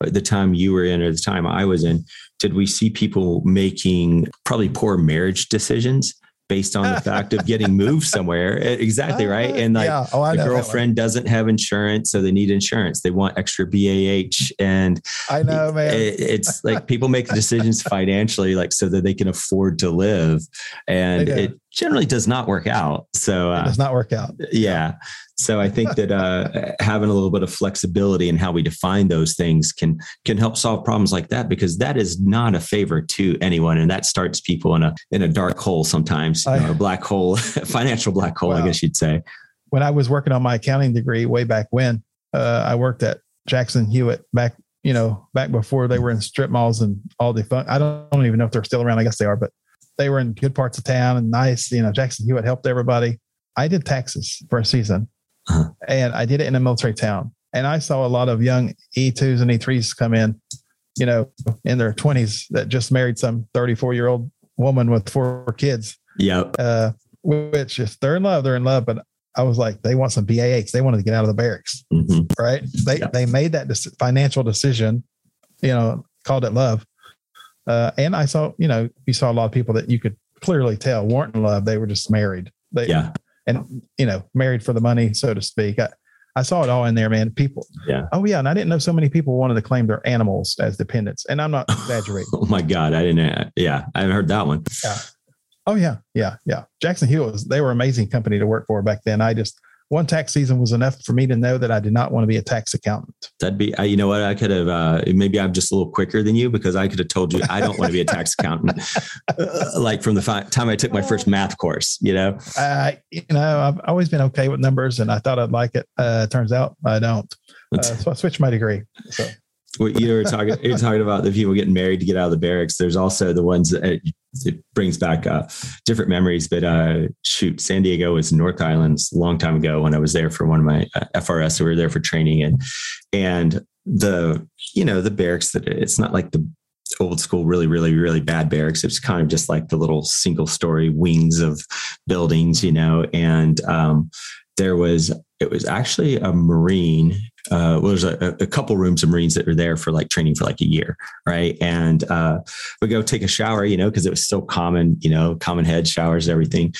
B: the time you were in or the time I was in did we see people making probably poor marriage decisions based on the (laughs) fact of getting moved somewhere? Exactly right, uh, and like
A: yeah. oh,
B: the girlfriend doesn't have insurance, so they need insurance. They want extra BAH, and
A: I know, man.
B: it- it's like people make decisions financially, like so that they can afford to live, and it generally does not work out. So
A: it
B: uh,
A: does not work out.
B: yeah, so I think that uh, (laughs) having a little bit of flexibility in how we define those things can can help solve problems like that because that is not a favor to anyone, and that starts people in a in a dark hole sometimes, you know, a black hole, (laughs) financial black hole, I guess you'd say.
A: When I was working on my accounting degree way back when, uh, I worked at Jackson Hewitt back, you know, back before they were in strip malls and all defunct. I don't, I don't even know if they're still around. I guess they are, but they were in good parts of town and nice. You know, Jackson Hewitt helped everybody. I did taxes for a season,
B: Uh-huh.
A: and I did it in a military town. And I saw a lot of young E2s and E3s come in, you know, in their 20s that just married some 34 year old woman with four kids
B: Yep.
A: uh, which if they're in love, they're in love. But I was like, they want some BAH. They wanted to get out of the barracks,
B: hmm
A: right? They
B: Yeah.
A: they made that financial decision, you know, called it love. Uh, and I saw, you know, you saw a lot of people that you could clearly tell weren't in love. They were just married. They,
B: Yeah.
A: and you know, married for the money, so to speak. I, I saw it all in there, man. People.
B: Yeah.
A: Oh yeah, and I didn't know so many people wanted to claim their animals as dependents. And I'm not (laughs) exaggerating.
B: Oh my God, I didn't. Yeah, I haven't heard that one. Yeah.
A: Oh yeah, yeah, yeah. Jackson Hill was they were an amazing company to work for back then. I just one tax season was enough for me to know that I did not want to be a tax accountant.
B: That'd be, you know what? I could have, uh, maybe I'm just a little quicker than you because I could have told you I don't want to be a tax accountant. Uh, like from the fi- time I took my first math course, you know?
A: Uh, you know, I've always been okay with numbers and I thought I'd like it. Uh, turns out I don't. Uh, so I switched my degree. So.
B: What you were talking, you're talking about the people getting married to get out of the barracks. There's also the ones that it brings back uh, different memories. But uh, shoot, San Diego was North Islands a long time ago when I was there for one of my uh, FRS. We were there for training, and and the you know the barracks that it's not like the old school, really, really, really bad barracks. It's kind of just like the little single story wings of buildings, you know. And um, there was it was actually a Marine uh, well, there's a, a, couple rooms of Marines that were there for like training for like a year, right? And uh, we go take a shower, you know, because it was still common, you know, common head showers, everything,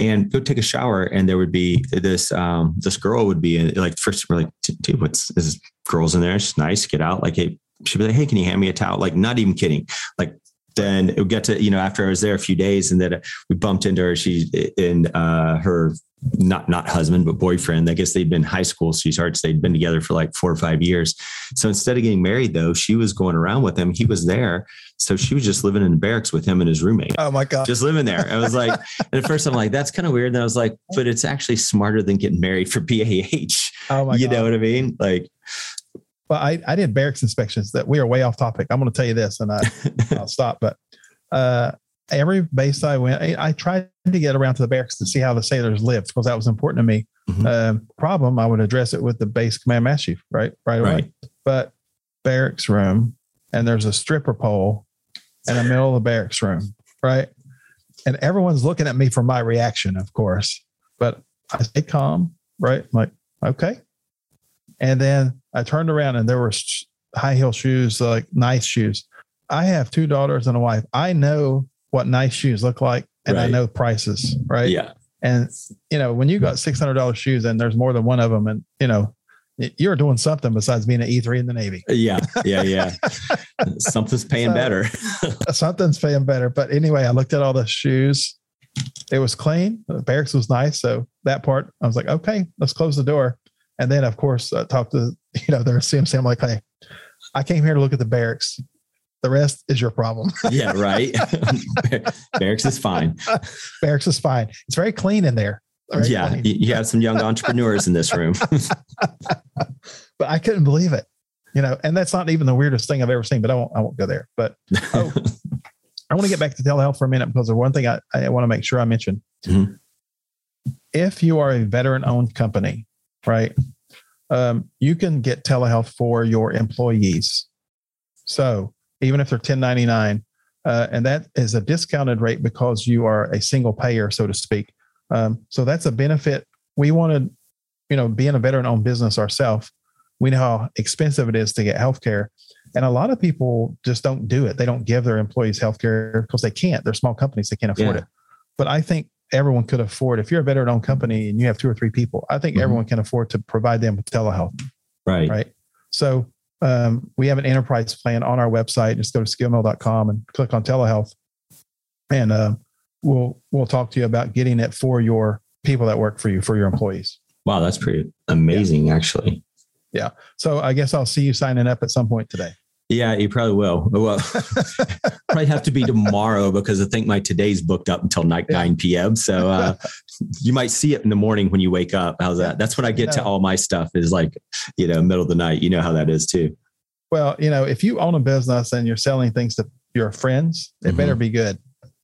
B: and go take a shower, and there would be this um, this girl would be like first we're like, dude, what's this girls in there? It's nice, get out. Like, hey, she'd be like, hey, can you hand me a towel? Like, not even kidding, like then it would get to you know after I was there a few days and then we bumped into her she in uh, her not not husband but boyfriend. I guess they'd been high school sweethearts. They'd been together for like four or five years. So instead of getting married, though, she was going around with him. He was there, so she was just living in the barracks with him and his roommate.
A: Oh my god,
B: just living there. I was like, (laughs) at first I'm like, that's kind of weird. And I was like, but it's actually smarter than getting married for BAH. Oh my, you god. know what I mean? Like.
A: Well, I, I did barracks inspections that we are way off topic. I'm going to tell you this and I, (laughs) I'll stop. But uh, every base I went, I, I, tried to get around to the barracks to see how the sailors lived because that was important to me. Mm-hmm. Um, problem, I would address it with the base command master chief, right, right away. Right. But barracks room, and there's a stripper pole in the middle of the barracks room, right? And everyone's looking at me for my reaction, of course. But I stay calm, right? I'm like, okay. And then I turned around and there were high heel shoes, like nice shoes. I have two daughters and a wife. I know what nice shoes look like and right. I know prices, right?
B: Yeah.
A: And you know, when you got six hundred dollars shoes and there's more than one of them, and you know, you're doing something besides being an E three in the Navy.
B: Yeah, yeah, yeah. (laughs) Something's paying so, better. (laughs)
A: something's paying better. But anyway, I looked at all the shoes. It was clean. The barracks was nice. So that part, I was like, okay, let's close the door. And then, of course, uh, talk to (laughs) you know their CMC. I'm like, hey, I came here to look at the barracks. The rest is your problem. (laughs)
B: yeah, right. (laughs) Barracks is fine.
A: Barracks is fine. It's very clean in there.
B: Yeah, you have some young (laughs) entrepreneurs in this room.
A: but I couldn't believe it, you know. And that's not even the weirdest thing I've ever seen. But I won't. I won't go there. But oh, I want to get back to telehealth for a minute because the one thing I, I want to make sure I mention. Mm-hmm. If you are a veteran-owned company, right, um, you can get telehealth for your employees. So even if they're 1099. Uh, and that is a discounted rate because you are a single payer, so to speak. Um, so that's a benefit. We wanted, you know, being a veteran owned business ourselves, we know how expensive it is to get healthcare. And a lot of people just don't do it. They don't give their employees health healthcare because they can't. They're small companies, they can't afford yeah. it. But I think everyone could afford, if you're a veteran owned company and you have two or three people, I think mm-hmm. everyone can afford to provide them with telehealth.
B: Right.
A: Right. So um, we have an enterprise plan on our website. Just go to skillmill.com and click on telehealth, and uh, we'll we'll talk to you about getting it for your people that work for you for your employees.
B: Wow, that's pretty amazing, yeah. actually.
A: Yeah. So I guess I'll see you signing up at some point today.
B: Yeah, you probably will. Well, (laughs) probably have to be tomorrow because I think my today's booked up until night yeah. 9 p.m. So uh, (laughs) you might see it in the morning when you wake up. How's that? That's when I get to all my stuff is like, you know, middle of the night. You know how that is too.
A: Well, you know, if you own a business and you're selling things to your friends, it mm-hmm. better be good.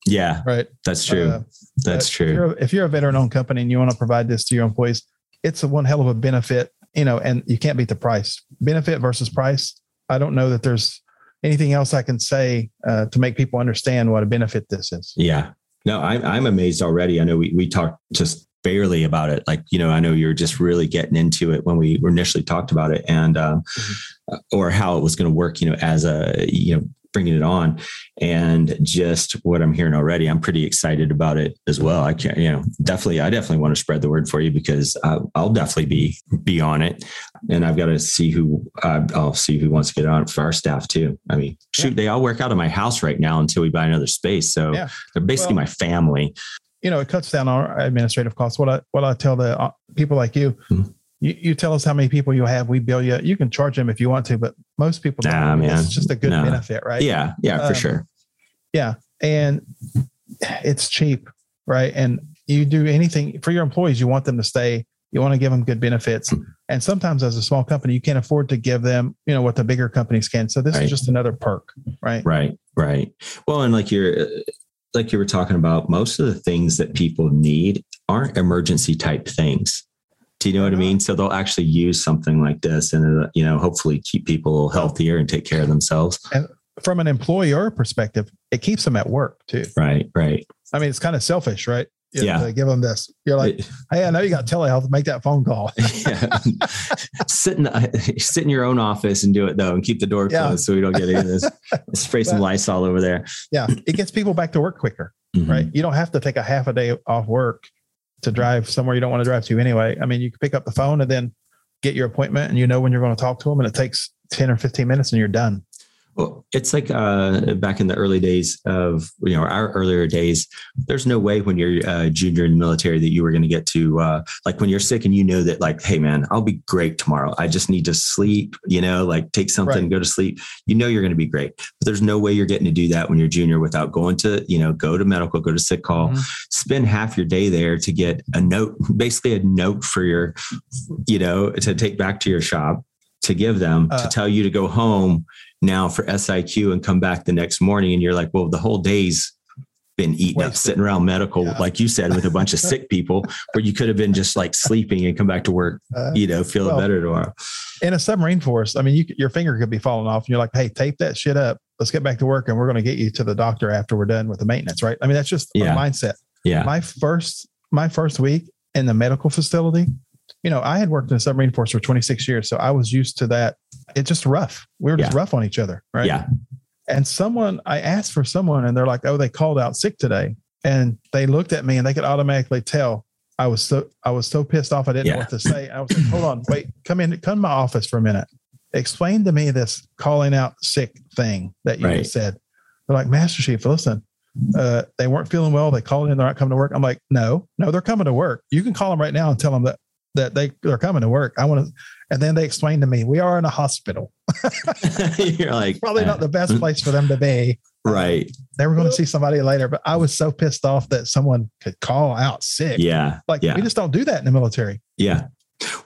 B: Yeah.
A: Right.
B: That's true. Uh, That's true.
A: If you're, if you're a veteran owned company and you want to provide this to your employees, it's a one hell of a benefit, you know, and you can't beat the price. Benefit versus price I don't know that there's anything else I can say uh, to make people understand what a benefit this is.
B: Yeah. No, I'm, I'm amazed already. I know we, we talked just barely about it. Like, you know, I know you're just really getting into it when we initially talked about it and, um, mm-hmm. or how it was going to work, you know, as a, you know, bringing it on and just what i'm hearing already i'm pretty excited about it as well i can't you know definitely i definitely want to spread the word for you because I'll, I'll definitely be be on it and i've got to see who uh, i'll see who wants to get on for our staff too i mean shoot yeah. they all work out of my house right now until we buy another space so yeah. they're basically well, my family
A: you know, it cuts down our administrative costs. What I what I tell the uh, people like you,
B: Hmm.
A: You, you tell us how many people you have, we bill you. You can charge them if you want to, but most people don't.
B: Nah, man.
A: It's just a good
B: No.
A: benefit, right?
B: Yeah, yeah, for
A: Um,
B: sure.
A: Yeah. And it's cheap, right? And you do anything for your employees, you want them to stay, you want to give them good benefits. And sometimes as a small company, you can't afford to give them, you know, what the bigger companies can. So this
B: Right.
A: is just another perk, right?
B: Right, right. Well, and like you're like you were talking about, most of the things that people need aren't emergency type things. Do you know what I mean? So they'll actually use something like this, and uh, you know, hopefully keep people healthier and take care of themselves.
A: From an employer perspective, it keeps them at work too.
B: Right, right.
A: I mean, it's kind of selfish, right? You
B: Yeah.
A: Give them this. You're like, hey, I know you got telehealth. Make that phone call. (laughs)
B: yeah. sit in sit in your own office and do it though, and keep the door
A: Yeah.
B: closed so we don't get any of this. Spray some Lysol over there.
A: yeah. It gets people back to work quicker,
B: Mhm.
A: right? You don't have to take a half a day off work to drive somewhere you don't want to drive to anyway. I mean, you can pick up the phone and then get your appointment and you know when you're going to talk to them and it takes 10 or 15 minutes and you're done.
B: Well, it's like uh, back in the early days of you know our earlier days. There's no way when you're a junior in the military that you were going to get to uh, like when you're sick and you know that like, hey man, I'll be great tomorrow. I just need to sleep. You know, like take something,
A: Right.
B: go to sleep. You know you're going to be great, but there's no way you're getting to do that when you're junior without going to you know go to medical, go to sick call,
A: Mhm.
B: spend half your day there to get a note, basically a note for your, you know, to take back to your shop to give them
A: Uh,
B: to tell you to go home now for SIQ and come back the next morning. And you're like, well, the whole day's been eaten up, sitting around medical,
A: Yeah.
B: like you said, with a bunch of (laughs) sick people where you could have been just like sleeping and come back to work,
A: Uh,
B: you know, feeling
A: well,
B: better tomorrow.
A: in a submarine force, I mean, you, your finger could be falling off and you're like, hey, tape that shit up. Let's get back to work and we're going to get you to the doctor after we're done with the maintenance, right? I mean, that's just
B: Yeah.
A: a mindset.
B: Yeah.
A: my first my first week in the medical facility you know i had worked in the submarine force for 26 years so i was used to that it's just rough we were just
B: Yeah.
A: rough on each other right
B: Yeah.
A: and someone i asked for someone and they're like oh they called out sick today and they looked at me and they could automatically tell i was so i was so pissed off i didn't know what to say i was like hold on wait come in come to my office for a minute explain to me this calling out sick thing that you
B: Right.
A: just said they're like master chief listen uh, they weren't feeling well. They called in. They're not coming to work. I'm like, no, no, they're coming to work. You can call them right now and tell them that that they they're coming to work. I want to. And then they explained to me, we are in a hospital. (laughs)
B: you're like,
A: Probably
B: uh,
A: not the best place for them to be.
B: right.
A: They were going to see somebody later, but I was so pissed off that someone could call out sick.
B: Yeah.
A: Like
B: yeah.
A: we just don't do that in the military.
B: Yeah.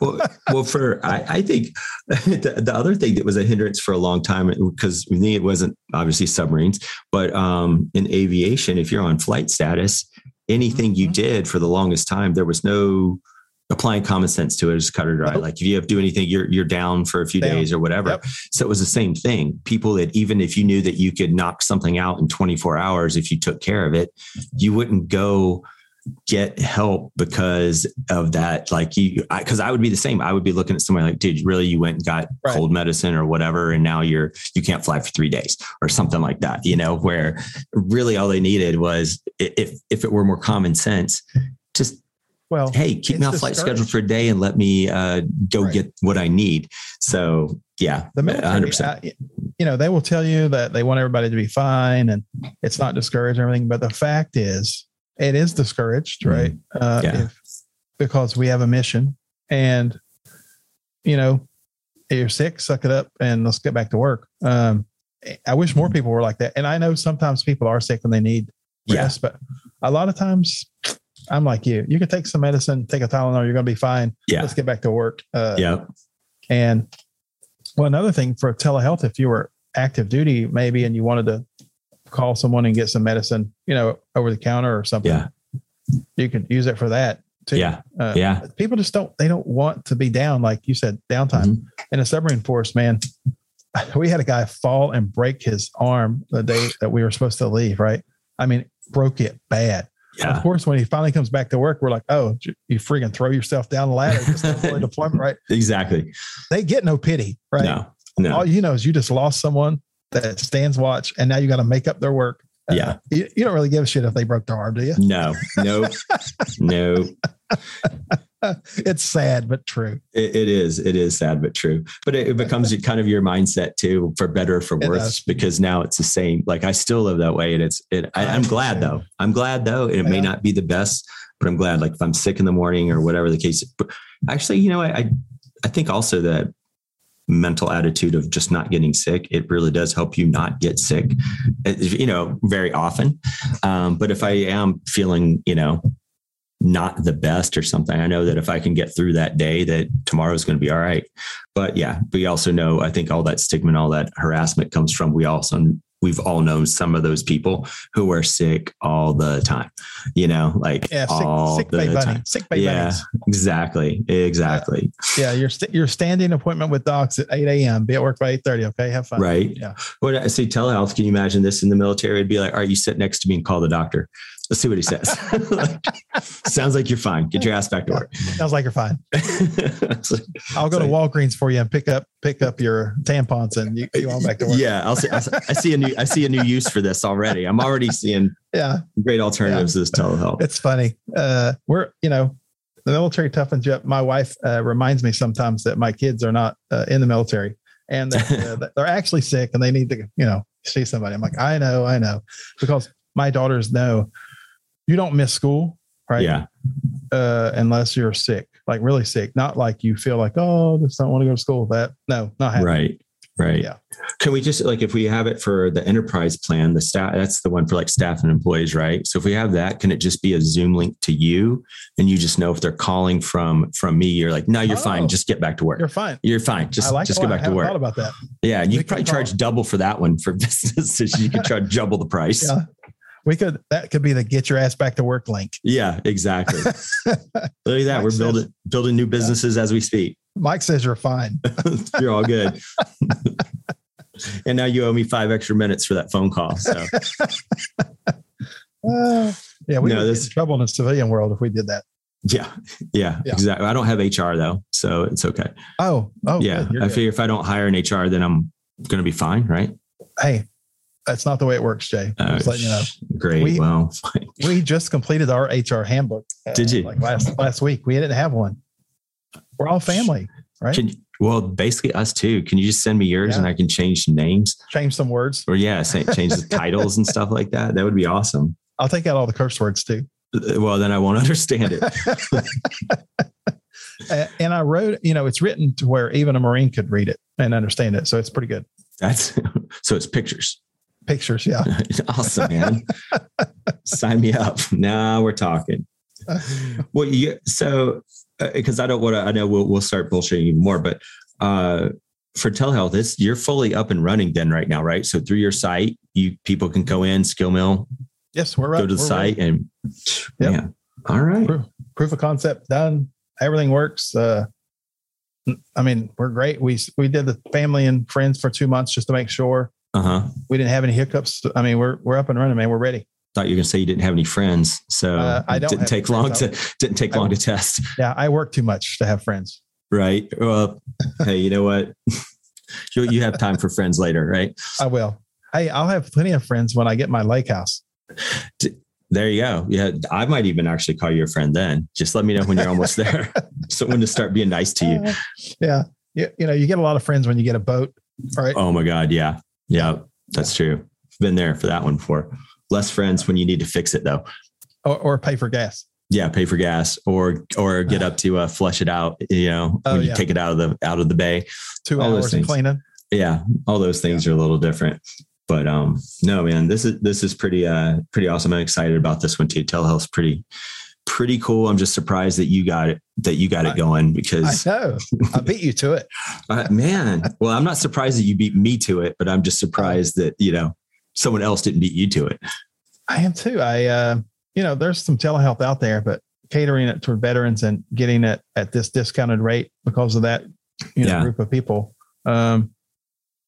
B: Well, well, for I, I think (laughs) the, the other thing that was a hindrance for a long time because with me it wasn't obviously submarines, but um, in aviation, if you're on flight status, anything you
A: Mhm.
B: did for the longest time, there was no applying common sense to it is cut it dry.
A: Nope.
B: Like if you have to do anything, you're you're down for a few
A: Down.
B: days or whatever.
A: Yep.
B: So it was the same thing. People that even if you knew that you could knock something out in 24 hours if you took care of it, you wouldn't go get help because of that. Like you, because I, would be the same. I would be looking at somebody like, dude, really, you went and got
A: Right.
B: cold medicine or whatever, and now you're you can't fly for three days or something like that. You know, where really all they needed was if if it were more common sense, just
A: Well,
B: hey, keep on flight schedule for a day and let me uh, go
A: Right.
B: get what I need. So yeah,
A: the military,
B: 100%.
A: uh, you know, they will tell you that they want everybody to be fine and it's not discouraged and everything. But the fact is, it is discouraged,
B: Mhm.
A: right? Uh,
B: Yeah.
A: if, because we have a mission and, you know, you're sick, suck it up and let's get back to work. Um, I wish more people were like that. And I know sometimes people are sick and they need
B: Yeah.
A: but a lot of times I'm like you. You can take some medicine, take a Tylenol, you're going to be fine.
B: Yeah.
A: Let's get back to work. Uh,
B: yeah,
A: and well, another thing for telehealth, if you were active duty, maybe, and you wanted to call someone and get some medicine, you know, over the counter or something,
B: yeah,
A: you could use it for that too.
B: yeah,
A: Uh,
B: yeah.
A: People just don't, they don't want to be down. Like you said, downtime
B: Mhm.
A: in a submarine force, man. (laughs) We had a guy fall and break his arm the day that we were supposed to leave. Right. I mean, broke it bad.
B: Yeah.
A: Of course, when he finally comes back to work, we're like, oh, you freaking throw yourself down the ladder. Just deployment, right? (laughs)
B: Exactly.
A: They get no pity, right?
B: No, no.
A: all you know is you just lost someone that stands watch and now you got to make up their work. Uh,
B: Yeah.
A: you, you don't really give a shit if they broke their arm, do you?
B: No, no, (laughs) no. (laughs)
A: it's sad but true.
B: It, it is. It is sad but true. But it, it becomes kind of your mindset too, for better or for worse, because now it's the same. Like I still live that way, and it's. It, I, I'm glad though. I'm glad though. and It may not be the best, but I'm glad. Like if I'm sick in the morning or whatever the case. But actually, you know, I I, I think also that mental attitude of just not getting sick it really does help you not get sick uh, you know very often um, but if i am feeling you know not the best or something i know that if i can get through that day that tomorrow is going to be all right but yeah we also know i think all that stigma and all that harassment comes from we also we've all known some of those people who are sick all the time you know like
A: Yeah,
B: all
A: sick, sick
B: the time
A: sick bay
B: Yeah.
A: buddies.
B: exactly exactly uh,
A: Yeah, your st- your standing appointment with docs at eight a.m. Be at work by eight thirty. Okay, have fun.
B: Right.
A: Yeah.
B: When I say telehealth, can you imagine this in the military? It'd be like, all right, you sit next to me and call the doctor. Let's see what he says. (laughs) (laughs) Like, sounds like you're fine. Get your ass back to work.
A: Sounds like you're fine. (laughs)
B: Like,
A: I'll go to Walgreens for you and pick up pick up your tampons and you, you back to work.
B: yeah, I'll see, I see- I see a new I see a new use for this already. I'm already seeing
A: Yeah,
B: great alternatives to this telehealth.
A: it's funny. Uh, we're you know the military toughens you up. My wife uh, reminds me sometimes that my kids are not uh, in the military and uh, that they're actually sick and they need to you know see somebody. I'm like, I know, I know, because my daughters know you don't miss school, right?
B: Yeah.
A: uh, unless you're sick, like really sick, not like you feel like, oh, just don't want to go to school. That no, not happening.
B: Right. Right.
A: Yeah.
B: Can we just like if we have it for the enterprise plan, the staff that's the one for like staff and employees, right? So if we have that, can it just be a Zoom link to you and you just know if they're calling from from me, you're like, no, you're
A: Oh.
B: fine, just get back to work.
A: You're fine.
B: You're fine. Just
A: like
B: just go back
A: I
B: to work.
A: Thought about that.
B: Yeah, and you could probably charge double for that one for (laughs) businesses. You could charge (laughs) double the price.
A: Yeah. We could that could be the get your ass back to work link.
B: Yeah, exactly. (laughs) Look at that.
A: Mike
B: We're
A: says-
B: building building new businesses as we speak.
A: Mike says you're fine. (laughs) (laughs)
B: You're all good. and now you owe me five extra minutes for that phone call. So
A: Uh, yeah, we
B: No,
A: would
B: this-
A: in trouble in the civilian world if we did that.
B: yeah, yeah,
A: Yeah.
B: exactly. I don't have HR though, so it's okay.
A: Oh, oh,
B: yeah,
A: good.
B: I
A: good.
B: figure if I don't hire an HR, then I'm going to be fine, right?
A: Hey, that's not the way it works, Jay.
B: Uh,
A: Just letting you know.
B: Great.
A: We-
B: well,
A: We just completed our HR handbook. uh,
B: Did you?
A: Like last last week, we didn't have one. We're all family, right?
B: can well basically us too. Can you just send me yours
A: Yeah.
B: and I can change names?
A: Change some words.
B: or yeah, say, change the titles and stuff like that. That would be awesome.
A: I'll take out all the curse words too.
B: Uh, Well, then I won't (laughs) understand it. (laughs)
A: And I wrote, you know, it's written to where even a Marine could read it and understand it. So it's pretty good.
B: That's (laughs) so it's pictures.
A: Pictures, yeah. (laughs)
B: awesome, man. Sign me up. Now we're talking. Well, you so because I don't want to. I know we'll we'll start bullshitting even more, but uh, for telehealth, it's you're fully up and running then right now, right? So through your site, you people can go in, skill mill,
A: Yes, we're
B: go to the
A: We're
B: site, and
A: Yep.
B: yeah, all right.
A: Proof, proof of concept done. Everything works. Uh, I mean, we're great. We we did the family and friends for two months just to make sure
B: Uh huh.
A: we didn't have any hiccups. I mean, we're we're up and running, man. We're ready.
B: Thought you were gonna say you didn't have any friends, so
A: Uh, I
B: it
A: don't
B: didn't take long to didn't take
A: I
B: long to test.
A: Yeah, I work too much to have friends.
B: Right. Well, hey, you know what? (laughs) you, you have time for friends later, right?
A: I will. Hey, I'll have plenty of friends when I get my lake house.
B: There you go. Yeah, I might even actually call you a friend then. Just let me know when you're almost (laughs) there. so when to start being nice to you.
A: Yeah. You, you know, you get a lot of friends when you get a boat, right?
B: Oh my God. Yeah. Yeah. That's true. Been there for that one before. Less friends when you need to fix it though.
A: Or, or pay for gas.
B: Yeah, pay for gas or or get up to uh, flush it out. You know,
A: Oh,
B: when you
A: yeah.
B: take it out of the out of the bay.
A: Two
B: All those
A: hours of cleaning.
B: yeah all those things are a little different but um no man this is this is pretty uh pretty awesome i'm excited about this one too telehealth's pretty pretty cool i'm just surprised that you got it that you got it going because I
A: know. I beat you to it. (laughs)
B: uh, man well i'm not surprised that you beat me to it but i'm just surprised that you know someone else didn't beat you to it
A: I am too. I, uh, you know, there's some telehealth out there, but catering it toward veterans and getting it at this discounted rate because of that, you know,
B: Yeah.
A: group of people. Um,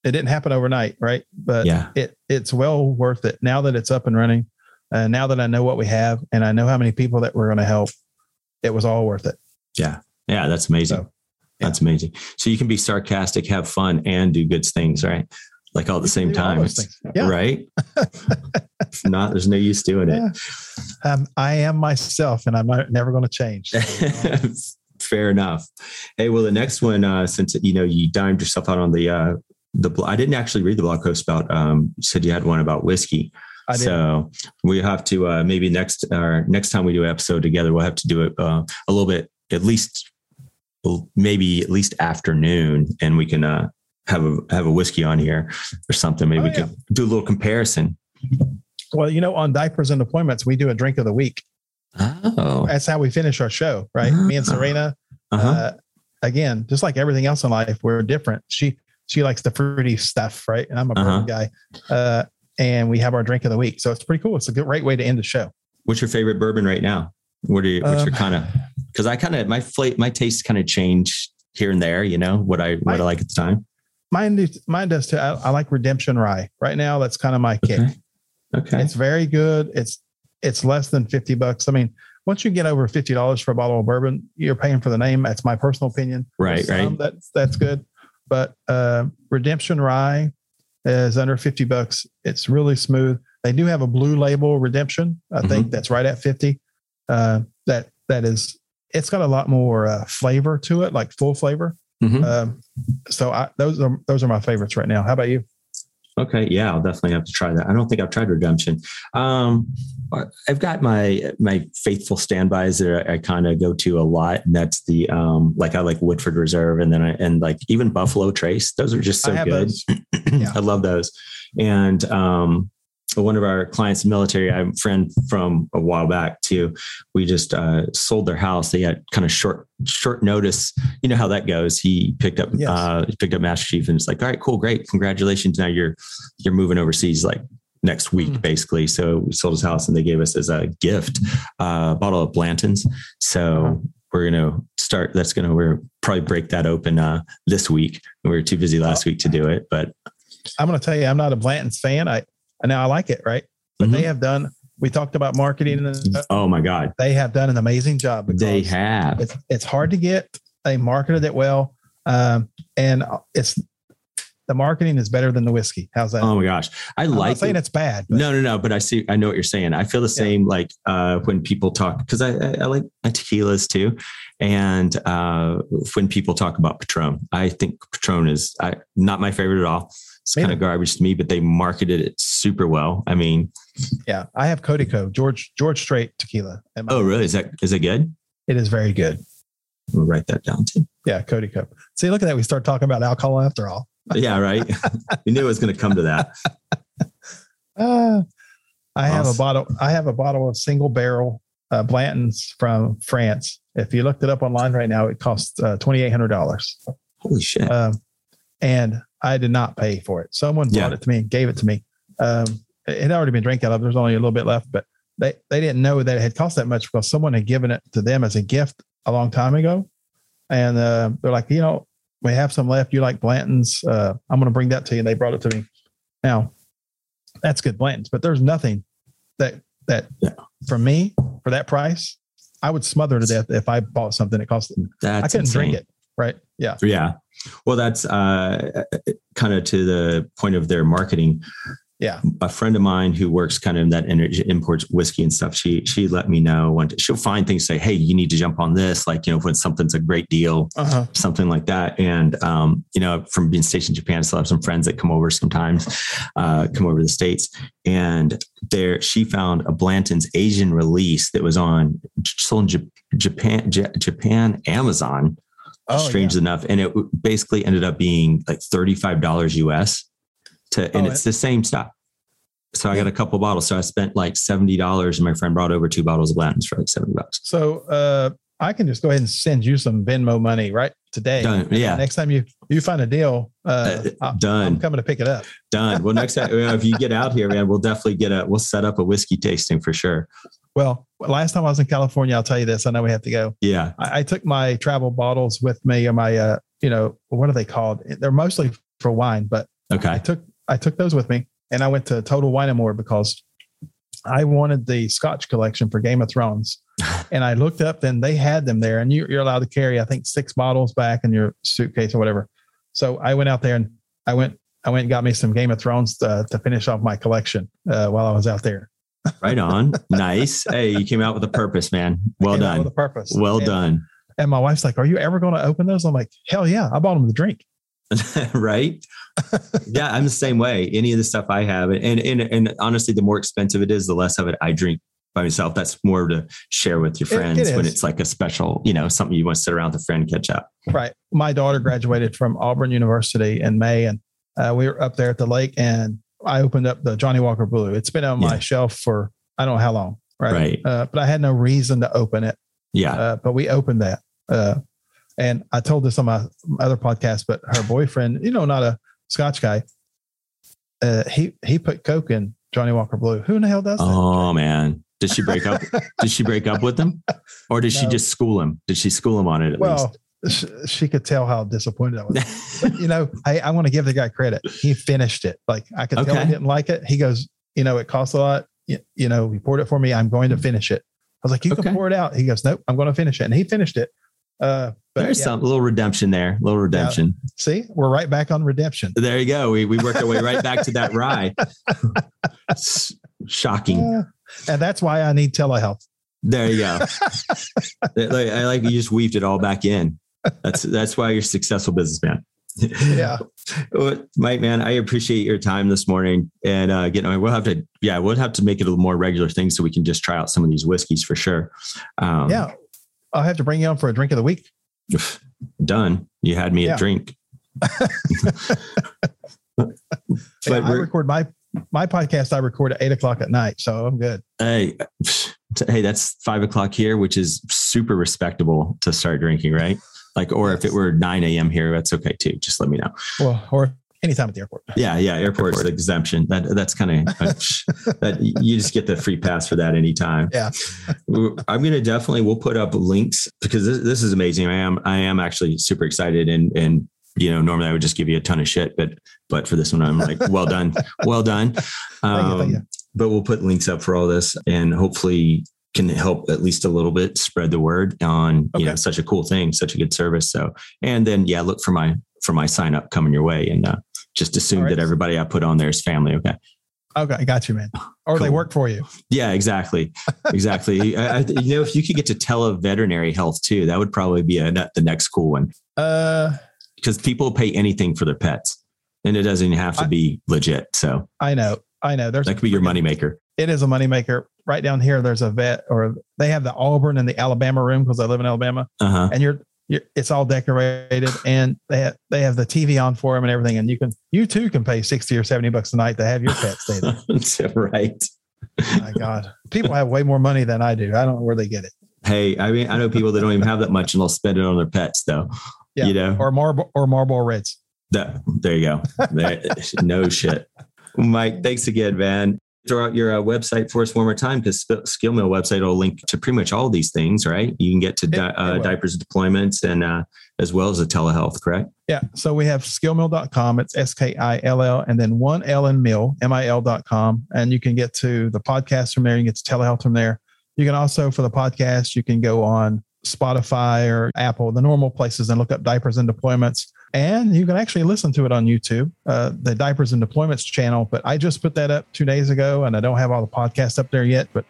A: it didn't happen overnight, right? But
B: Yeah.
A: it it's well worth it now that it's up and running. Uh, now that I know what we have and I know how many people that we're going to help, it was all worth it.
B: yeah Yeah. that's amazing
A: So, yeah.
B: that's amazing so you can be sarcastic have fun and do good things right like all at the same time.
A: Yeah.
B: right If (laughs) not there's no use doing it
A: Yeah. Um, I am myself and I'm never going to change. So, (laughs)
B: fair enough. Hey, well, the next one, uh, since you know you dimed yourself out on the uh, the I didn't actually read the blog post about. Um, said you had one about whiskey. So we have to uh, maybe next or next time we do an episode together, we'll have to do it uh, a little bit at least maybe at least afternoon, and we can uh, have a have a whiskey on here or something. Maybe oh, we yeah. can do a little comparison.
A: Well, you know, on diapers and appointments, we do a drink of the week.
B: Oh,
A: that's how we finish our show, right? Uh-huh. Me and Serena. Uh-huh. Uh, again, just like everything else in life, we're different. She she likes the fruity stuff, right? And I'm a uh-huh. guy. And we have our drink of the week, so it's pretty cool. It's a great way to end the show.
B: What's your favorite bourbon right now? What are you? What's um, your kind of? Because I kind of my flavor, my tastes kind of change here and there. You know what I what I like at the time.
A: Mine, mine does too. I, I, like Redemption Rye right now. That's kind of my kick.
B: Okay. okay.
A: It's very good. It's it's less than fifty bucks. I mean, once you get over fifty dollars for a bottle of bourbon, you're paying for the name. That's my personal opinion.
B: Right, right.
A: That's that's good. But uh, Redemption Rye is under fifty bucks. It's really smooth. They do have a blue label Redemption. I mm-hmm. think that's right at fifty. Uh, that that is. It's got a lot more uh, flavor to it, like full flavor. Mm-hmm. Um, so I, those are those are my favorites right now. How about you?
B: Okay, yeah, I'll definitely have to try that. I don't think I've tried Redemption. Um, I've got my my faithful standbys that I, I kind of go to a lot, and that's the um, like I like Woodford Reserve, and then I and like even Buffalo Trace. Those are just so good. (clears throat) yeah. I love those, and um, one of our clients military i have a friend from a while back too we just uh, sold their house they had kind of short short notice you know how that goes he picked up yes. uh, picked up master chief and it's like all right cool great congratulations now you're you're moving overseas like next week mm. basically so we sold his house and they gave us as a gift uh, a bottle of blanton's so uh-huh. we're going to start that's going to we're probably break that open uh, this week we were too busy last week to do it but
A: i'm going to tell you i'm not a blanton's fan i now I like it, right? But mm-hmm. they have done. We talked about marketing. And
B: oh my God,
A: they have done an amazing job.
B: They have.
A: It's, it's hard to get. They marketed it well, um, and it's the marketing is better than the whiskey. How's that?
B: Oh my gosh, I I'm like.
A: Not saying it. it's bad.
B: But. No, no, no. But I see. I know what you're saying. I feel the same. Yeah. Like uh, when people talk, because I, I, I, like my tequilas too, and uh, when people talk about Patron, I think Patron is I, not my favorite at all. It's kind of garbage to me, but they marketed it super well. I mean,
A: yeah, I have Código, George George Strait tequila.
B: Oh, really? Is that is it good?
A: It is very good.
B: We'll write that down too.
A: Yeah, Código. See, look at that. We start talking about alcohol after all.
B: Yeah, right. (laughs) we knew it was going to come to that.
A: Uh, I awesome. have a bottle. I have a bottle of single barrel uh, Blanton's from France. If you looked it up online right now, it costs uh, twenty eight hundred dollars.
B: Holy shit! Um,
A: and I did not pay for it. Someone bought it to me and gave it to me. Um, it had already been drank out of. There's only a little bit left, but they, they didn't know that it had cost that much because someone had given it to them as a gift a long time ago. And uh, they're like, you know, we have some left. You like Blanton's? Uh, I'm going to bring that to you. And they brought it to me. Now, that's good Blanton's, but there's nothing that that yeah. for me for that price, I would smother to death if I bought something that cost. That's I couldn't insane. drink it. Right? Yeah.
B: Yeah. Well, that's uh, kind of to the point of their marketing.
A: Yeah.
B: A friend of mine who works kind of in that energy imports whiskey and stuff. She she let me know when she'll find things say, hey, you need to jump on this. Like you know when something's a great deal, uh-huh. something like that. And um, you know from being stationed in Japan, I still have some friends that come over sometimes, uh, come over to the states, and there she found a Blanton's Asian release that was on sold in Japan Japan Amazon oh, strange yeah. enough. And it basically ended up being like $35 US to, and oh, it's the same stuff. So I got a couple bottles. So I spent like $70 and my friend brought over two bottles of Blanton's for like 70 bucks.
A: So, uh, I can just go ahead and send you some Venmo money right today.
B: Done. Yeah.
A: Next time you you find a deal, uh, uh
B: done.
A: I'm coming to pick it up.
B: Done. Well, next time if you get out here, man, we'll definitely get a we'll set up a whiskey tasting for sure.
A: Well, last time I was in California, I'll tell you this. I know we have to go.
B: Yeah.
A: I, I took my travel bottles with me and my, uh, you know, what are they called? They're mostly for wine, but
B: okay.
A: I took, I took those with me and I went to Total Wine and More because I wanted the Scotch collection for Game of Thrones. (laughs) and I looked up and they had them there and you, you're allowed to carry, I think six bottles back in your suitcase or whatever. So I went out there and I went, I went and got me some Game of Thrones to, uh, to finish off my collection uh, while I was out there
B: right on. (laughs) Nice. Hey, you came out with a purpose, man. Well done.
A: With a purpose.
B: Well and, done.
A: And my wife's like, Are you ever going to open those? I'm like, Hell yeah. I bought them to drink. (laughs)
B: right? yeah, I'm the same way. Any of the stuff I have, and, and and honestly, the more expensive it is, the less of it I drink by myself. That's more to share with your friends it, it when it's like a special, you know, something you want to sit around with a friend catch up.
A: Right. My daughter graduated from Auburn University in May, and uh, we were up there at the lake, and I opened up the Johnnie Walker Blue. It's been on yeah. my shelf for I don't know how long. Right.
B: Right.
A: Uh, but I had no reason to open it.
B: Yeah.
A: Uh, but we opened that. And I told this on my other podcast, but her boyfriend, you know, not a Scotch guy, uh, he he put Coke in Johnnie Walker Blue. Who in the hell does that?
B: Oh man, did she break up? did she break up with him, or did no. she just school him? Did she school him on it at well,
A: least? She could tell how disappointed I was. (laughs) but, you know, I, I want to give the guy credit. He finished it. Like I could okay. tell he didn't like it. He goes, you know, it costs a lot. You, you know, he poured it for me. I'm going to finish it. I was like, you okay. can pour it out. He goes, nope, I'm going to finish it. And he finished it. Uh,
B: but There's yeah. some little redemption there, little redemption. Yeah.
A: See, we're right back on redemption.
B: There you go. We we worked our way right back to that rye. (laughs) Shocking. Uh,
A: and that's why I need telehealth.
B: There you go. (laughs) I like you just weaved it all back in. That's that's why you're a successful businessman.
A: yeah. (laughs)
B: Mike, man, I appreciate your time this morning. And uh, you know, we'll have to, yeah, we'll have to make it a more regular thing so we can just try out some of these whiskeys for sure.
A: Um, yeah. I'll have to bring you on for a drink of the week.
B: Done. You had me yeah. a drink. (laughs)
A: but I record my my podcast. I record at eight o'clock at night, so I'm good.
B: Hey, hey, that's five o'clock here, which is super respectable to start drinking, right? Like, or yes. if it were nine a.m. here, that's okay too. Just let me know.
A: Well, or anytime at the airport.
B: Yeah, yeah, airport's Airport. exemption. That that's kind of (laughs) that you just get the free pass for that anytime.
A: Yeah,
B: I'm gonna definitely we'll put up links because this, this is amazing. I am I am actually super excited and and you know normally I would just give you a ton of shit, but but for this one I'm like well done, well done. Um, (laughs) thank you, thank you. But we'll put links up for all this and hopefully can help at least a little bit spread the word on okay. you know such a cool thing, such a good service. So and then yeah, look for my for my sign up coming your way and uh, just assume right. that everybody I put on there is family. Okay.
A: Okay, I got you, man. Or cool. they work for you.
B: Yeah, exactly, exactly. I, you know, if you could get to tele veterinary health too, that would probably be a, the next cool one.
A: Uh,
B: because people pay anything for their pets, and it doesn't have to I, be legit. So
A: I know, I know. There's
B: that could be your moneymaker.
A: It is a moneymaker. Right down here, there's a vet, or they have the Auburn and the Alabama room because I live in Alabama,
B: uh-huh.
A: and you're it's all decorated and they have, they have the TV on for them and everything. And you can, you too can pay 60 or 70 bucks a night to have your pet stay
B: there. (laughs) right.
A: Oh my God. People have way more money than I do. I don't know where they get it.
B: Hey, I mean, I know people that don't even have that much and they'll spend it on their pets though. Yeah. You know,
A: or Marble or Marlboro Reds.
B: That, there you go. There, (laughs) no shit. Mike, thanks again, man throw out your uh, website for us one more time because Skill Mill website will link to pretty much all these things, right? You can get to di- uh, diapers deployments and uh, as well as the telehealth, correct?
A: Yeah. So we have skillmil.com. It's S K I L L and then one L and mill, M I L.com. And you can get to the podcast from there. You can get to telehealth from there. You can also, for the podcast, you can go on Spotify or Apple, the normal places, and look up diapers and deployments. And you can actually listen to it on YouTube, uh, the Diapers and Deployments channel. But I just put that up two days ago, and I don't have all the podcasts up there yet, but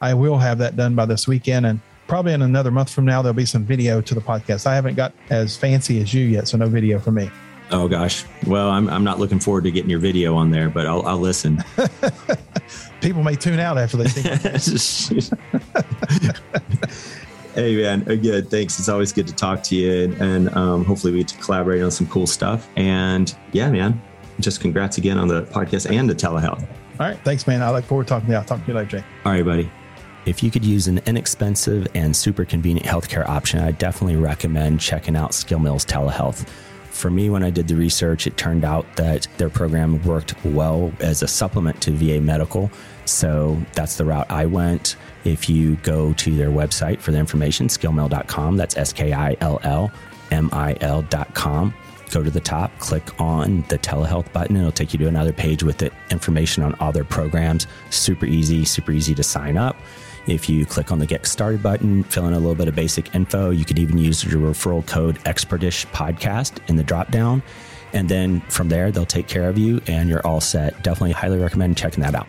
A: I will have that done by this weekend. And probably in another month from now, there'll be some video to the podcast. I haven't got as fancy as you yet, so no video for me.
B: Oh gosh. Well, I'm I'm not looking forward to getting your video on there, but I'll I'll listen. (laughs)
A: People may tune out after they see. (laughs) (laughs)
B: Hey man, again, thanks. It's always good to talk to you, and, and um, hopefully we get to collaborate on some cool stuff. And yeah, man, just congrats again on the podcast and the telehealth.
A: All right, thanks, man. I look forward to talking to you. I'll talk to you later, Jay.
B: All right, buddy. If you could use an inexpensive and super convenient healthcare option, I definitely recommend checking out Skill Mills Telehealth. For me, when I did the research, it turned out that their program worked well as a supplement to VA medical. So that's the route I went. If you go to their website for the information, skillmil.com, that's S K I L L M I L.com. Go to the top, click on the telehealth button. It'll take you to another page with the information on all their programs. Super easy, super easy to sign up. If you click on the Get Started button, fill in a little bit of basic info, you could even use your referral code Expertish Podcast in the drop down. And then from there, they'll take care of you and you're all set. Definitely highly recommend checking that out.